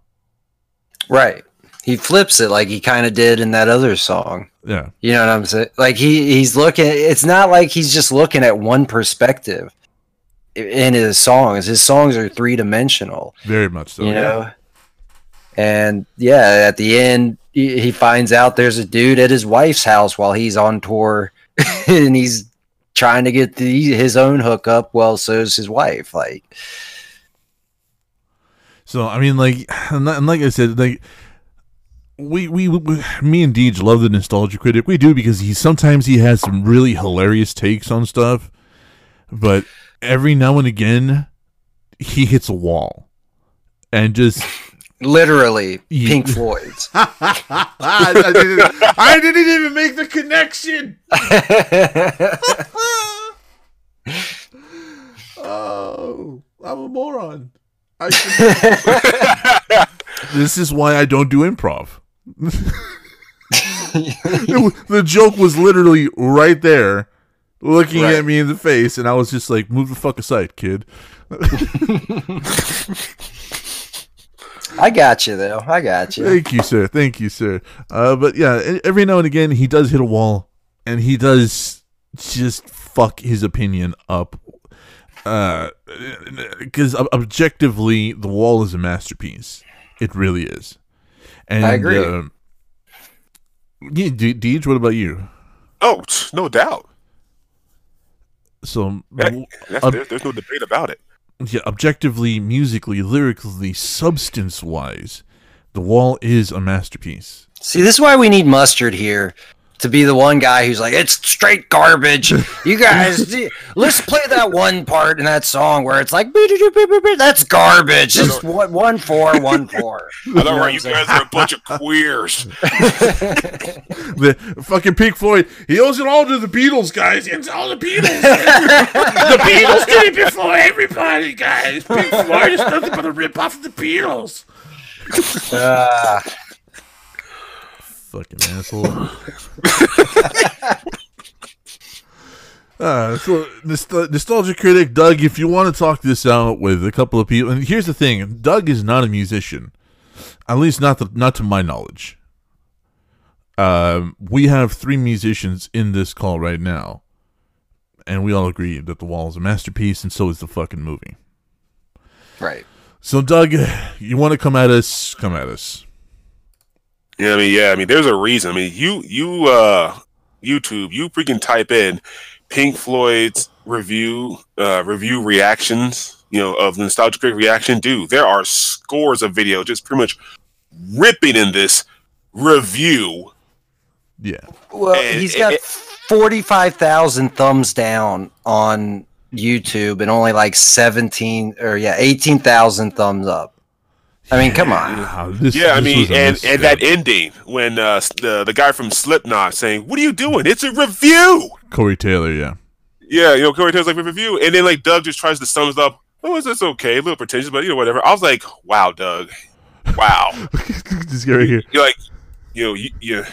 D: Right. He flips it like he kind of did in that other song.
B: Yeah.
D: You know what I'm saying? Like he he's looking. It's not like he's just looking at one perspective in his songs. His songs are three dimensional.
B: Very much so.
D: you know. And yeah, at the end, he he finds out there's a dude at his wife's house while he's on tour, and he's trying to get the, his own hookup. Well, so is his wife. Like,
B: So I mean, like, and and like I said, like, we, we we me and Deej love the nostalgia critic. We do because he sometimes he has some really hilarious takes on stuff, but every now and again he hits a wall, and just
D: literally,
B: Ye-
D: Pink Floyd's.
B: I, didn't, I didn't even make the connection. oh, I'm a moron. I this is why I don't do improv. It the joke was literally right there, looking
D: Right.
B: at me in the face, and I was just like, "Move the fuck aside, kid."
D: I got you though. I got you.
B: Thank you, sir. Thank you, sir. Uh, but yeah, every now and again he does hit a wall, and he does just fuck his opinion up. Because objectively, the wall is a masterpiece. It really is. And
D: I agree.
B: um, yeah, De- Deej, what about you?
C: Oh, no doubt.
B: So,
C: That- that's-
B: ob-
C: there's, there's no debate about it.
B: yeah, objectively, musically, lyrically, substance wise, the wall is a masterpiece.
D: See, this is why we need mustard here to be the one guy who's like, it's straight garbage. You guys, let's play that one part in that song where it's like, that's garbage. Just one, one four, one four.
C: I don't know, right? You guys are a bunch of queers.
B: the fucking Pink Floyd, he owes it all to the Beatles, guys. It's all the Beatles. the Beatles did it before everybody, guys. Pink Floyd is nothing but a rip off of the Beatles.
D: Uh,
B: Fucking asshole. Uh, so Nost- nostalgia critic Doug, if you want to talk this out with a couple of people, and here's the thing: Doug is not a musician, at least not the, not to my knowledge. Um, we have three musicians in this call right now, and we all agree that The Wall is a masterpiece, and so is the fucking movie.
D: right.
B: So, Doug, you want to come at us? Come at us.
C: Yeah, I mean, yeah, I mean, there's a reason. I mean, you, you, uh, YouTube, you freaking type in Pink Floyd's review, uh, review reactions, you know, of nostalgic reaction. Dude, there are scores of video just pretty much ripping in this review.
B: Yeah.
D: Well,
C: And
D: he's
C: it-
D: got
C: it-
D: 45,000 thumbs down on YouTube and only like 17 or yeah, 18,000 thumbs up. I mean, come on.
B: Wow, this-
C: yeah, I mean, and, and that ending when uh, the the guy from Slipknot saying, "What are you doing? It's a review."
B: Corey Taylor, yeah.
C: Yeah, you know, Corey Taylor's like review, and then like Doug just tries to sum it up. Oh, it's okay, a little pretentious, but you know, whatever. I was like, wow, Doug, wow.
B: Just get right here.
C: You're like, you know, you, you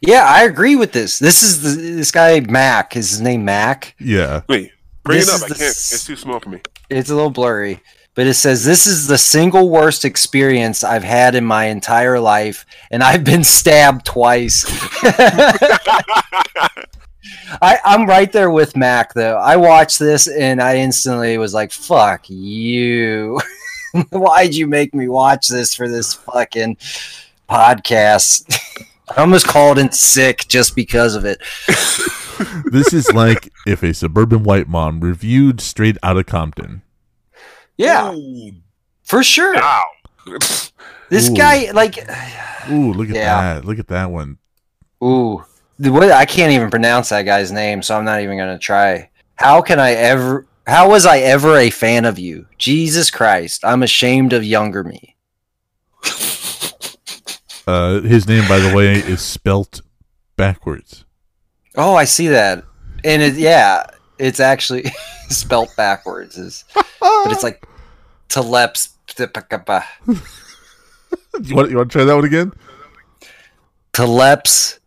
D: Yeah, I agree with this. This is the, this guy Mac. Is his name Mac?
B: Yeah.
C: wait, Bring
D: This
C: it
D: is
C: up. I can't.
D: s-
C: It's too small for me.
D: It's a little blurry, but it says this is the single worst experience I've had in my entire life, and I've been stabbed twice. I, I'm right there with Mac though. I watched this and I instantly was like, "Fuck you! Why'd you make me watch this for this fucking podcast?" I almost called in sick just because of it.
B: this is like if a suburban white mom reviewed Straight Outta Compton.
D: Yeah, for sure.
C: Wow.
D: This
B: Ooh.
D: guy, like,
B: Ooh, look at
D: Yeah.
B: that! Look at that one.
D: Ooh, the what? I can't even pronounce that guy's name, so I'm not even gonna try. How can I ever? How was I ever a fan of you? Jesus Christ, I'm ashamed of younger me.
B: Uh, his name, by the way, is spelt backwards.
D: Oh, I see that, and it, yeah, it's actually spelt backwards. Is but it's like Teleps.
B: You want you want to try that one again?
D: Teleps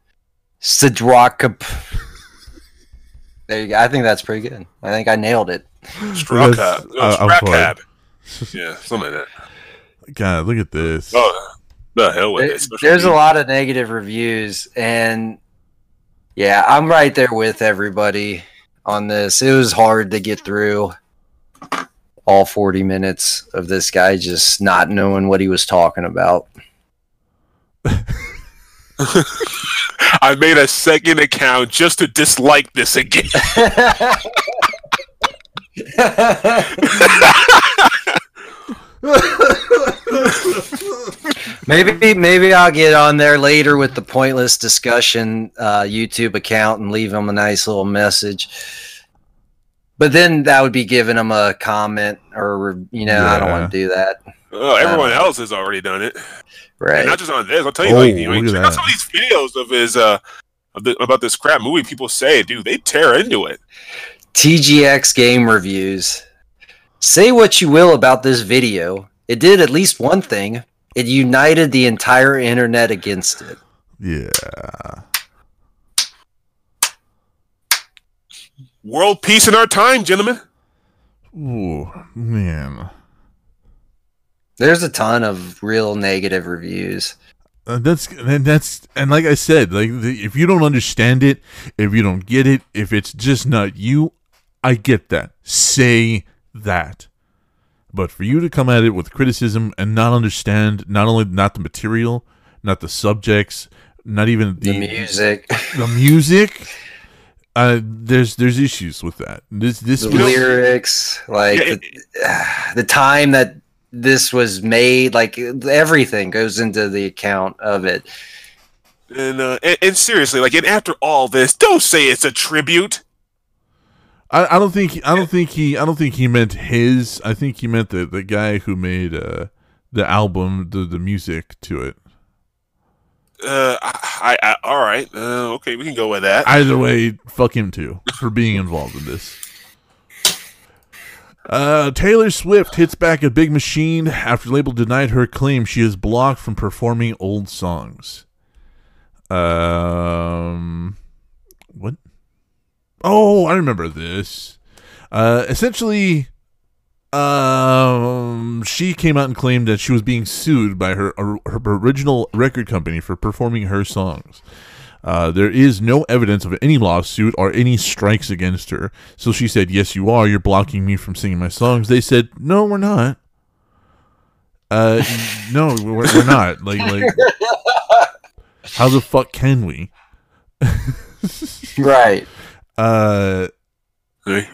D: Sidrakap. There you go. I think that's pretty good. I think I nailed it.
C: Strawcab.
B: That's- uh, I'm
C: Yeah, something like that.
B: God, look at this.
C: Oh, the hell with it. Social
D: There's a lot of negative reviews, and yeah, I'm right there with everybody on this. It was hard to get through all 40 minutes of this guy just not knowing what he was talking about.
C: I made a second account just to dislike this again.
D: maybe maybe I'll get on there later with the pointless discussion uh, YouTube account and leave him a nice little message. But then that would be giving him a comment or you know I don't want to do that.
C: Oh, everyone else has already done it.
D: Right.
C: And not just on this. I'll tell you,
B: Oh,
C: like, you know,
B: look at
C: out some of these videos of his uh of the, about this crap movie. People say, dude, they tear into it.
D: TGX game reviews. Say what you will about this video. It did at least one thing. It united the entire internet against it.
B: Yeah.
C: World peace in our time, gentlemen.
B: Ooh, man.
D: There's a ton of real negative reviews.
B: Uh, that's and that's and like I said, like the, if you don't understand it, if you don't get it, if it's just not you, I get that. Say that. But for you to come at it with criticism and not understand not only not the material, not the subjects, not even
D: The
B: the,
D: music,
B: the music, uh, there's there's issues with that. This this
D: the lyrics, like
C: Yeah,
D: the, the time that this was made, like everything goes into the account of it.
C: And, uh, and and seriously, like, and after all this, don't say it's a tribute.
B: I, I don't think I don't think he I don't think he meant his. I think he meant the the guy who made uh, the album, the the music to it.
C: Uh, I, I, all right, uh, okay, we can go with that.
B: Either way, fuck him too for being involved in this. Uh, Taylor Swift hits back at Big Machine after label denied her claim she is blocked from performing old songs. Um, what? Oh, I remember this. Uh, essentially, um, she came out and claimed that she was being sued by her her original record company for performing her songs. Uh, there is no evidence of any lawsuit or any strikes against her. So she said, "Yes, you are. You're blocking me from singing my songs." They said, "No, we're not." Uh, no, we're, we're not. Like, like, how the fuck can we?
D: Right.
B: Uh,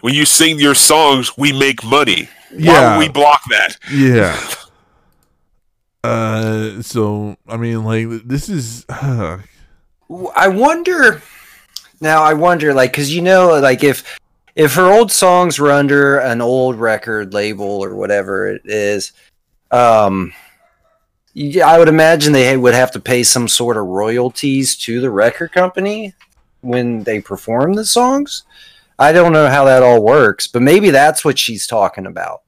C: When you sing your songs, we make money. Why
B: Yeah.
C: would we block that?
B: yeah. Uh, so I mean, like, this is.
D: I wonder now. I wonder, like, because you know, like if if her old songs were under an old record label or whatever it is, um, I would imagine they would have to pay some sort of royalties to the record company when they perform the songs. I don't know how that all works, but maybe that's what she's talking about.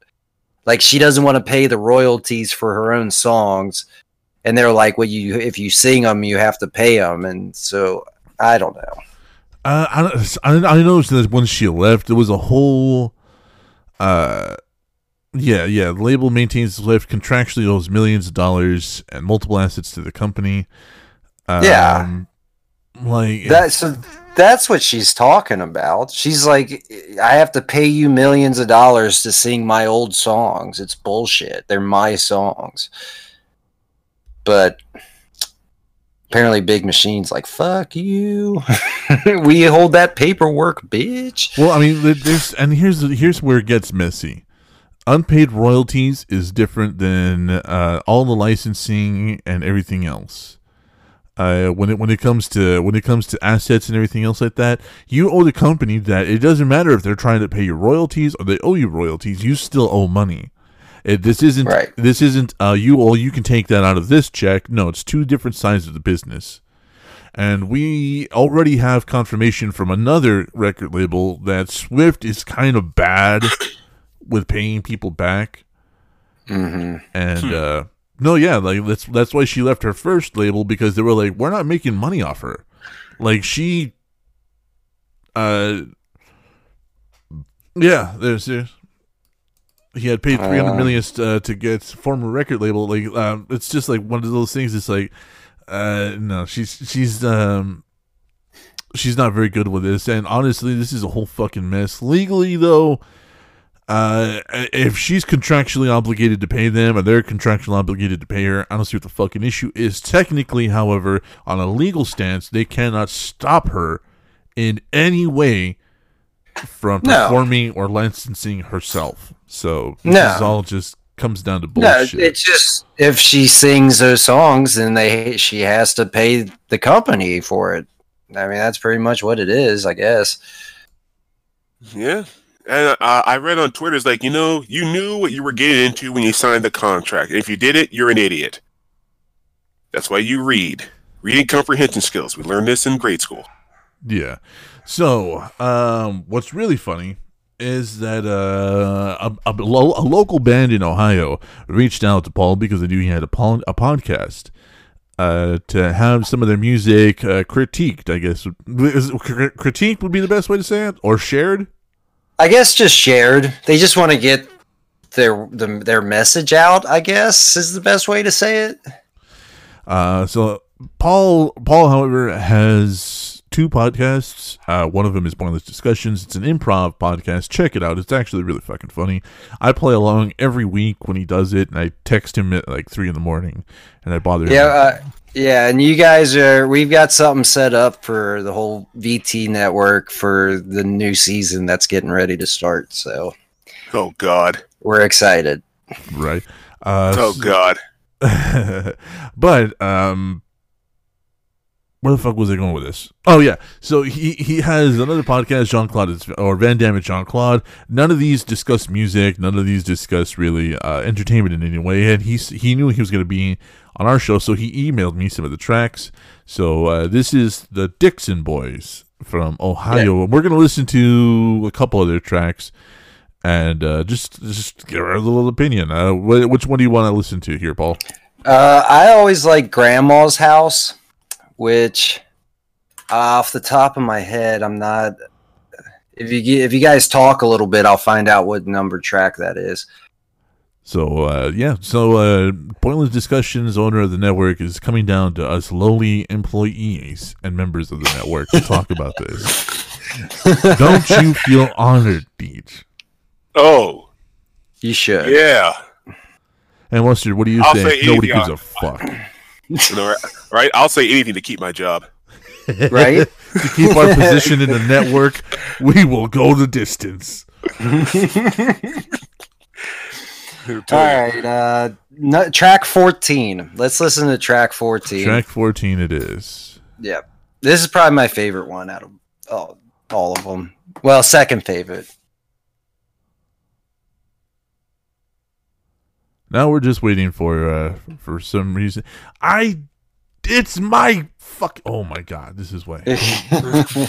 D: Like she doesn't want to pay the royalties for her own songs, and they're like, "Well, you if you sing them, you have to pay them," and so I don't know.
B: Uh, I, I noticed that when she left, there was a whole, uh, yeah, yeah. The label maintains the left contractually owes millions of dollars and multiple assets to the company. Um,
D: Yeah.
B: Like
D: That so that's what she's talking about. She's like, I have to pay you millions of dollars to sing my old songs. It's bullshit. They're my songs. But apparently, Big Machine's like, fuck you. we hold that paperwork, bitch.
B: Well, I mean, there- there's and here's here's where it gets messy. Unpaid royalties is different than uh, all the licensing and everything else. Uh, when it when it comes to when it comes to assets and everything else like that, you owe the company that. It doesn't matter if they're trying to pay you royalties or they owe you royalties. You still owe money. It, this isn't
D: Right.
B: this isn't uh, you. All you can take that out of this check. No, it's two different sides of the business. And we already have confirmation from another record label that Swift is kind of bad with paying people back.
D: Mm-hmm.
B: And uh, no, yeah, like that's that's why she left her first label because they were like, we're not making money off her. Like she, uh, yeah, there's, there's he had paid three hundred
D: Uh.
B: million uh, to get former record label. Like, um, it's just like one of those things. It's like, uh, no, she's she's um. She's not very good with this, and honestly, this is a whole fucking mess. Legally, though, uh, if she's contractually obligated to pay them and they're contractually obligated to pay her, I don't see what the fucking issue is. Technically, however, on a legal stance, they cannot stop her in any way from
D: No.
B: performing or licensing herself. So this
D: No.
B: is all just comes down to bullshit.
D: No, it's just if she sings those songs, then they she has to pay the company for it. I mean, that's pretty much what it is, I guess.
C: Yeah. And uh, I read on Twitter, it's like, you know, you knew what you were getting into when you signed the contract. If you did it, you're an idiot. That's why you read. Reading comprehension skills. We learned this in grade school.
B: Yeah. So, um, what's really funny is that uh, a, a, lo- a local band in Ohio reached out to Paul because they knew he had a, pol- a podcast uh, to have some of their music uh, critiqued. I guess critiqued would be the best way to say it, or shared.
D: I guess just shared. They just want to get their the, their message out. I guess is the best way to say it.
B: Uh, so Paul, Paul, however, has two podcasts. Uh, one of them is Pointless Discussions. It's an improv podcast. Check it out. It's actually really fucking funny. I play along every week when he does it, and I text him at like three in the morning, and I bother him.
D: Yeah, uh, yeah, and you guys are. We've got something set up for the whole VT network for the new season that's getting ready to start. So
C: Oh, God.
D: we're excited.
B: right. Uh,
C: Oh, God.
B: but um where the fuck was I going with this? Oh yeah, so he he has another podcast, Jean Claude or Van Damme and Jean Claude. None of these discuss music. None of these discuss really uh, entertainment in any way. And he he knew he was going to be on our show, so he emailed me some of the tracks. So uh, this is the Dixon Boys from Ohio, and we're going to listen to a couple of their tracks and uh, just just give our little opinion. Uh, wh- which one do you want to listen to here, Paul?
D: Uh, I always like Grandma's House, which off the top of my head, I'm not. If you if you guys talk a little bit, I'll find out what number track that is.
B: So uh, yeah, so uh, pointless discussions. Owner of the network is coming down to us lowly employees and members of the network to talk about this. Don't you feel honored, Deej?
C: Oh,
D: You should.
C: yeah.
B: And Mustard, what do you
C: I'll
B: think?
C: say
B: Nobody gives a fuck.
C: You right- right? I'll say anything to keep my job.
D: Right?
B: to keep our position in the network, we will go the distance.
D: All right. Uh, no, track 14. Let's listen to track 14.
B: Track fourteen, it is.
D: Yep. This is probably my favorite one out of all, all of them. Well, second favorite.
B: Now we're just waiting for uh, for some reason. I, it's my fuck. Oh my god, this is why.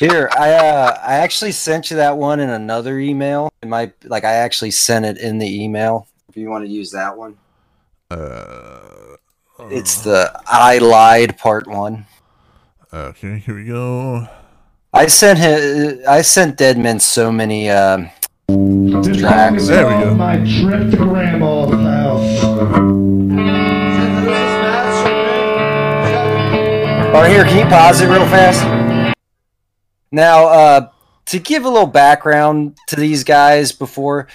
D: Here, I uh, I actually sent you that one in another email. It might like I actually sent it in the email. If you want to use that one,
B: Uh,
D: it's the I lied part one.
B: Okay, here we go.
D: I sent him. I sent Deadman so many um, tracks.
B: There we go.
L: My trip to Grandma's house.
D: Oh, here, can you pause it real fast? Now, uh, to give a little background to these guys before,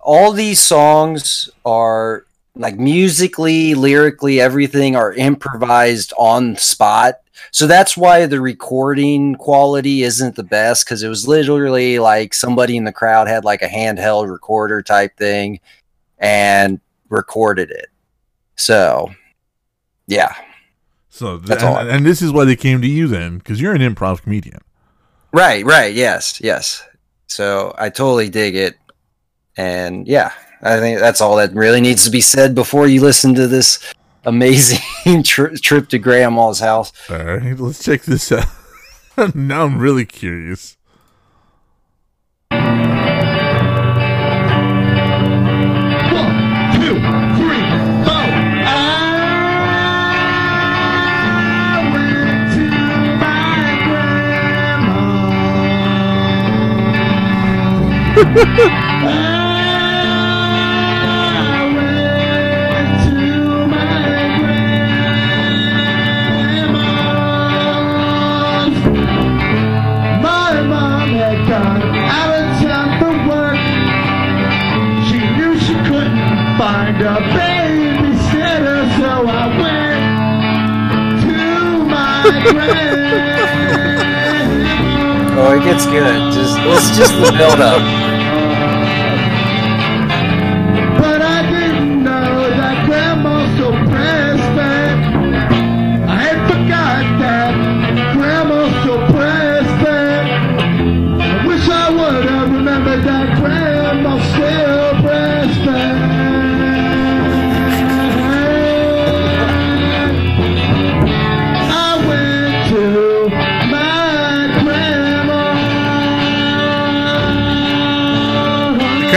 D: all these songs are like musically, lyrically, everything are improvised on spot. So that's why the recording quality isn't the best because it was literally like somebody in the crowd had like a handheld recorder type thing and recorded it. So, yeah.
B: So th-
D: That's
B: and,
D: all
B: and this is why they came to you then, because you're an improv comedian.
D: Right, right, yes, yes. So I totally dig it. And yeah, I think that's all that really needs to be said before you listen to this amazing tri- trip to grandma's house.
B: All right, let's check this out. now I'm really curious.
L: Find a work. She knew she couldn't find a babysitter, so I went to my.
D: Oh, it gets good. Just it's just the build up.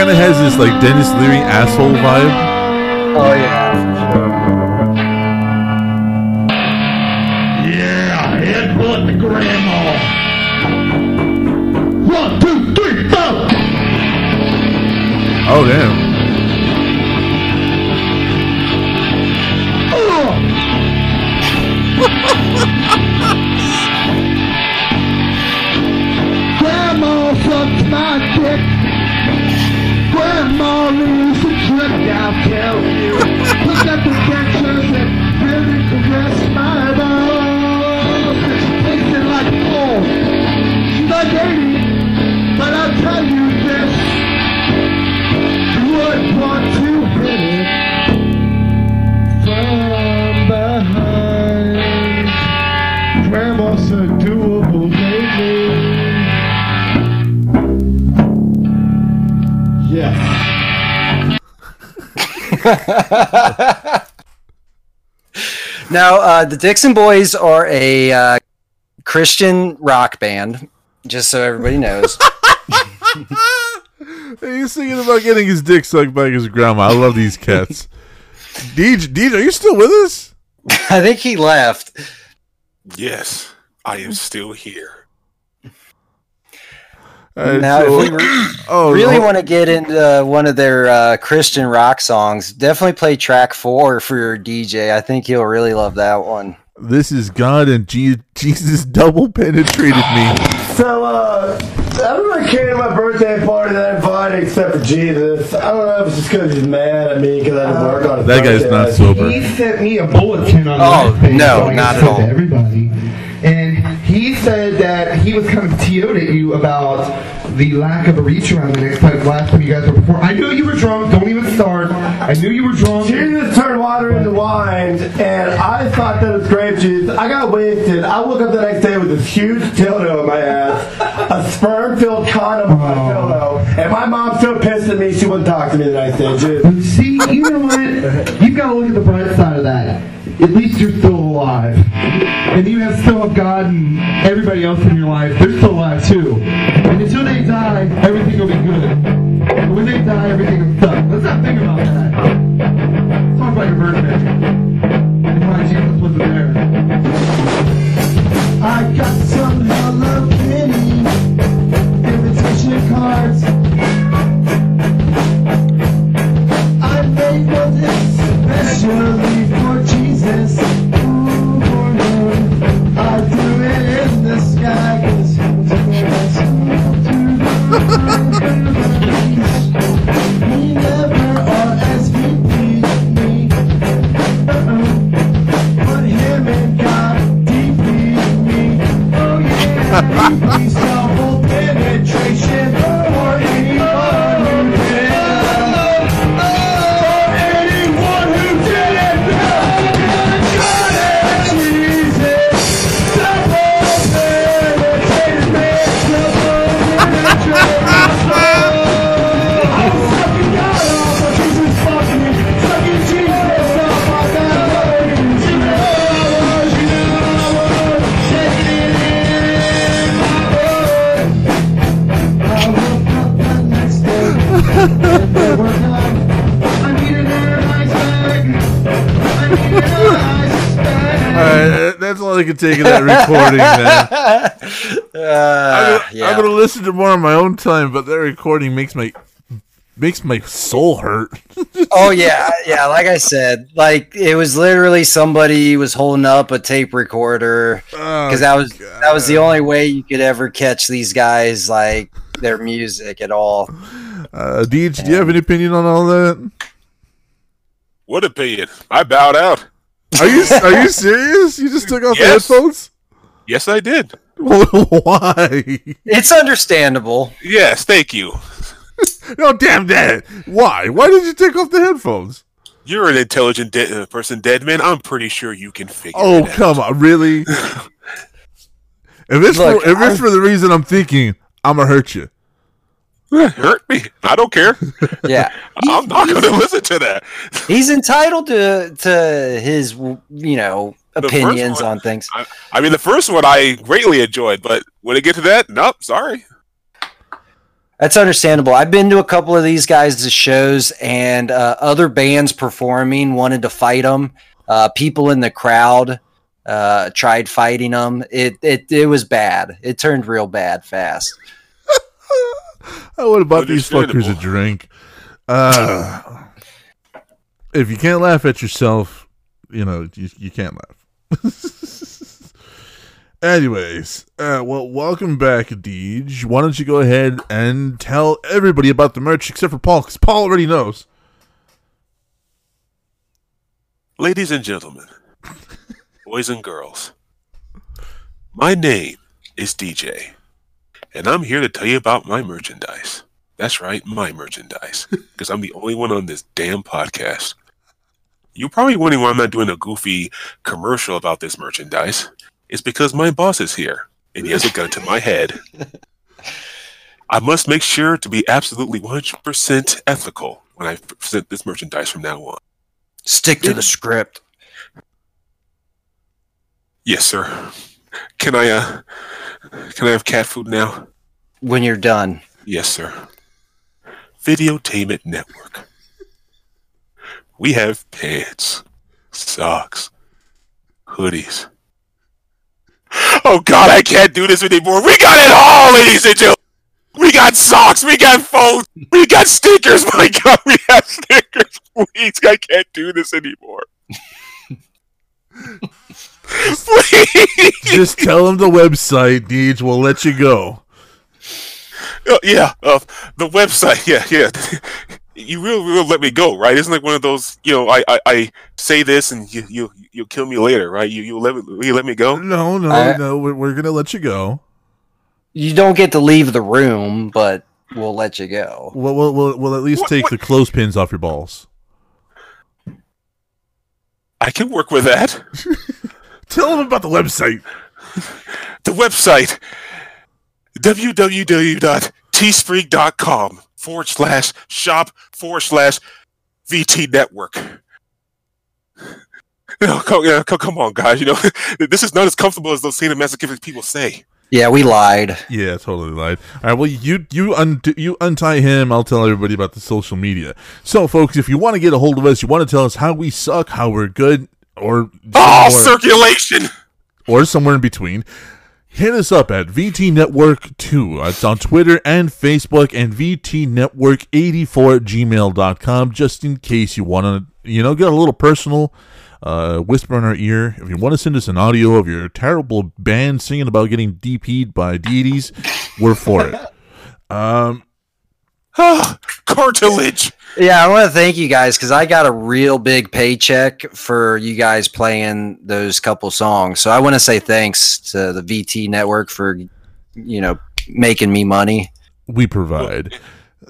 B: Kind of has this like Denis Leary asshole vibe.
D: Oh yeah.
L: Yeah, head butt to grandma. One, two, three, four.
B: Oh damn.
D: Now, uh, the Dixon Boys are a uh, Christian rock band, just so everybody knows.
B: He's thinking about getting his dick sucked by his grandma. I love these cats. DJ, DJ, are you still with us?
D: I think he left.
C: Yes, I am still here.
B: Alright,
D: now,
B: so-
D: if we re-
B: oh,
D: really
B: no.
D: want to get into uh, one of their uh, Christian rock songs, definitely play track four for your DJ. I think he'll really love that one.
B: This is God and Je- Jesus double penetrated me.
M: So, uh, everyone came to my birthday party that I invited except for Jesus. I don't know if it's just because he's mad at me because I didn't work on it.
B: That guy's
M: birthday.
B: not sober.
L: He sent me a bulletin on
D: Oh, no, not at all.
L: everybody. He said that he was kind of TO'd at you about the lack of a reach around the next time, last time you guys were performing. I knew you were drunk. Don't even start. I knew you were drunk.
M: Jesus turned water into wine, and I thought that was grape juice. I got wasted. I woke up the next day with this huge dildo in my ass, a sperm-filled condom on my oh. pillow, and my mom's so pissed at me she wouldn't talk to me the next day. Just
L: See, you know what? You've got to look at the bright side of that. At least you're still alive. And you have still have God and everybody else in your life. They're still alive too. And until they die, everything will be good. And when they die, everything will suck. Let's not think about that. Talk like a virgin. Ha ha ha!
B: All I can take of that recording, man. I'm,
D: Uh,
B: gonna, I'm gonna listen to more on my own time, but that recording makes my makes my soul hurt.
D: oh yeah, yeah. Like I said, like it was literally somebody was holding up a tape recorder because that was that was the only way you could ever catch these guys like their music at all.
B: Uh, Deej, do you have an opinion on all that?
C: What opinion? I bowed out.
B: Are you are you serious? You just took off
C: Yes.
B: the headphones?
C: Yes, I did.
B: Why?
D: It's understandable.
C: Yes, thank you.
B: No, damn that. Why? Why did you take off the headphones?
C: You're an intelligent de- uh, person, dead man. I'm pretty sure you can figure
B: Oh,
C: it out.
B: Oh, come on, really? if it's
D: Look,
B: for if
D: I'm-
B: it's for the reason I'm thinking, I'm gonna hurt you.
C: Hurt me. I don't care.
D: Yeah,
C: I'm not going to listen to that.
D: he's entitled to to his you know opinions
C: one-
D: on things.
C: I, I mean, the first one I greatly enjoyed, but when it get to that, nope, sorry.
D: That's understandable. I've been to a couple of these guys' shows, and uh, other bands performing wanted to fight them. Uh, people in the crowd uh, tried fighting them. It, it it was bad. It turned real bad fast.
B: I would have bought these fuckers a drink. Uh, if you can't laugh at yourself, you know you, you can't laugh. Anyways, uh, well, welcome back, Deej. Why don't you go ahead and tell everybody about the merch, except for Paul, because Paul already knows.
C: Ladies and gentlemen, boys and girls, my name is DJ, and I'm here to tell you about my merchandise. That's right, my merchandise, because I'm the only one on this damn podcast. You're probably wondering why I'm not doing a goofy commercial about this merchandise. It's because my boss is here, and he has a gun to my head. I must make sure to be absolutely 100% ethical when I present this merchandise from now on.
D: Stick to the script.
C: Yes, sir. Can I uh can I have cat food now?
D: When you're done,
C: Yes, sir. Videotainment Network. We have pants, socks, hoodies. Oh god, I can't do this anymore. We got it all, ladies and gentlemen. We got socks, we got phones, we got stickers. My god, we have stickers. Please, I can't do this anymore. Please.
B: Just tell them the website, Deej. We'll let you go.
C: Uh, yeah, uh, the website. Yeah, yeah. You will, will let me go, right? Isn't like one of those, you know, I, I, I say this and you, you, you'll kill me later, right? You, you let me, will you let me go?
B: No, no,
D: I-
B: no. We're, we're gonna let you go.
D: you don't get to leave the room, but we'll let you go.
B: We'll, we'll, we'll, we'll at least take the clothespins off your balls.
C: I can work with that.
B: Tell them about the website.
C: The website www.teespring.com forward slash shop forward slash VT network. No, oh, come, yeah, come, come on, guys. You know, this is not as comfortable as those sadomasochistic people say.
D: Yeah, we lied.
B: Yeah, totally lied. All right, well, you you un- you untie him. I'll tell everybody about the social media. So, folks, if you want to get a hold of us, you want to tell us how we suck, how we're good, or
C: Oh,
B: somewhere-
C: circulation!
B: or somewhere in between, hit us up at VT Network 2. It's on Twitter and Facebook and VTNetwork84 at gmail.com, just in case you want to, you know, get a little personal, uh, whisper in our ear. If you want to send us an audio of your terrible band singing about getting DP'd by deities, we're for it. Um,
C: cartilage.
D: Yeah, I want to thank you guys because I got a real big paycheck for you guys playing those couple songs. So I want to say thanks to the VT network for you know, making me money.
B: We provide.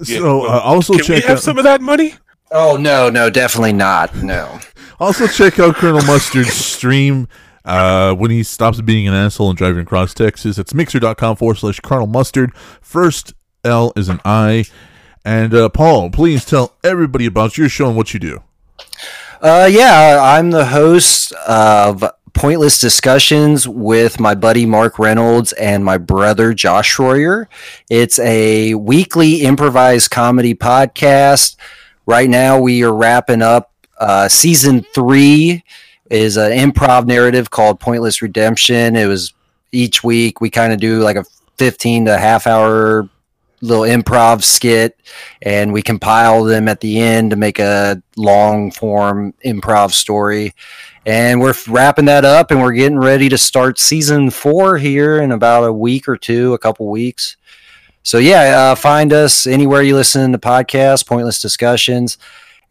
C: Yeah,
B: so
C: well,
B: uh, also
C: can we
B: check
C: have
B: out
C: some of that money?
D: Oh no, no, definitely not. No.
B: also check out Colonel Mustard's stream uh, when he stops being an asshole and driving across Texas. It's mixer.com forward slash Colonel Mustard. First L is an I. And uh, Paul, please tell everybody about your show and what you do.
D: Uh, yeah, I'm the host of Pointless Discussions with my buddy Mark Reynolds and my brother Josh Schroyer. It's a weekly improvised comedy podcast. Right now, we are wrapping up uh, season three. Is an improv narrative called Pointless Redemption. It was each week we kind of do like a 15 to half hour little improv skit and we compile them at the end to make a long form improv story. And we're wrapping that up and we're getting ready to start season four here in about a week or two a couple weeks. So yeah uh, find us anywhere you listen to podcasts pointless discussions.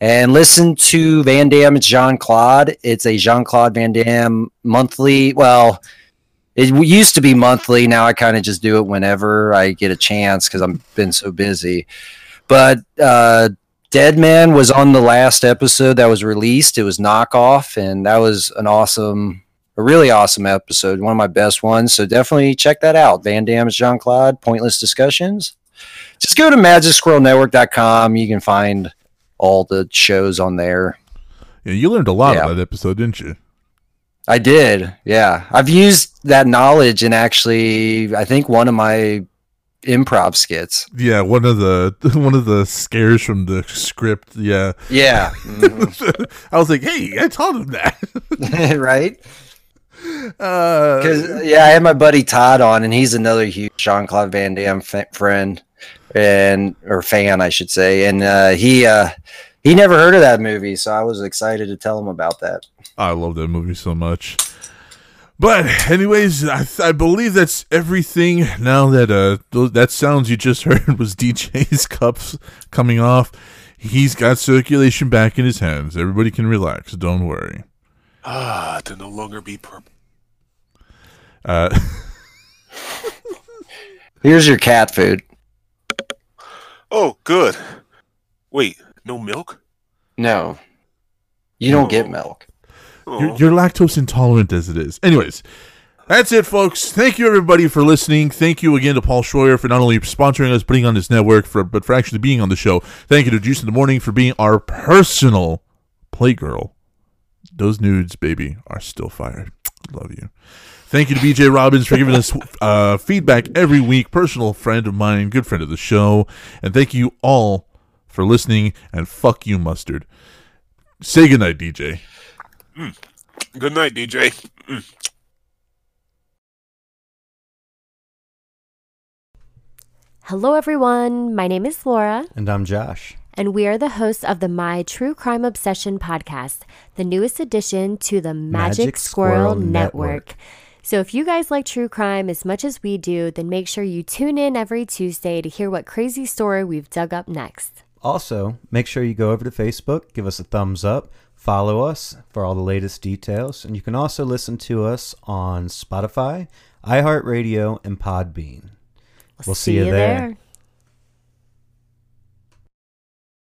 D: And listen to van damme. Damme's jean claude it's a jean claude van damme monthly well it used to be monthly. Now I kind of just do it whenever I get a chance because I've been so busy. But uh, Dead Man was on the last episode that was released. It was knockoff, and that was an awesome, a really awesome episode. One of my best ones. So definitely check that out. Van Damme's Jean Claude, Pointless Discussions. Just go to magicsquirrelnetwork.com. You can find all the shows on there.
B: Yeah, you learned a lot
D: Yeah.
B: on that episode, didn't you?
D: I did. Yeah. I've used that knowledge in actually, I think, one of my improv skits.
B: Yeah, one of the one of the scares from the script. Yeah,
D: Yeah.
B: I was like, hey, I told him that.
D: right?
B: Uh,
D: Because yeah, I had my buddy Todd on, and he's another huge Jean Claude Van Damme fa- friend and or fan, I should say. And uh, he uh, he never heard of that movie, so I was excited to tell him about that.
B: I love that movie so much. But anyways, I, I believe that's everything. Now that uh those, that sounds you just heard was DJ's cups coming off. He's got circulation back in his hands. Everybody can relax. Don't worry.
C: Ah, to no longer be purple.
B: Uh,
D: Here's your cat food.
C: Oh, good. Wait, no milk?
D: No, you don't get milk.
B: You're, you're lactose intolerant as it is. Anyways, that's it, folks. Thank you, everybody, for listening. Thank you again to Paul Schroyer for not only sponsoring us, putting on this network, for but for actually being on the show. Thank you to Juice in the Morning for being our personal playgirl. Those nudes, baby, are still fire. Love you. Thank you to BJ Robbins for giving us uh, feedback every week. Personal friend of mine, good friend of the show. And thank you all for listening. And fuck you, Mustard. Say goodnight, DJ.
C: Mm. Good night, DJ. Mm.
N: Hello, everyone. My name is Laura,
O: And I'm Josh.
N: and we are the hosts of the My True Crime Obsession podcast, the newest addition to the Magic,
O: Magic
N: Squirrel,
O: Squirrel
N: Network.
O: Network.
N: So, if you guys like true crime as much as we do, then make sure you tune in every Tuesday to hear what crazy story we've dug up next.
O: Also, make sure you go over to Facebook, give us a thumbs up, follow us for all the latest details, and you can also listen to us on Spotify, iHeartRadio, and Podbean. We'll, see, you there.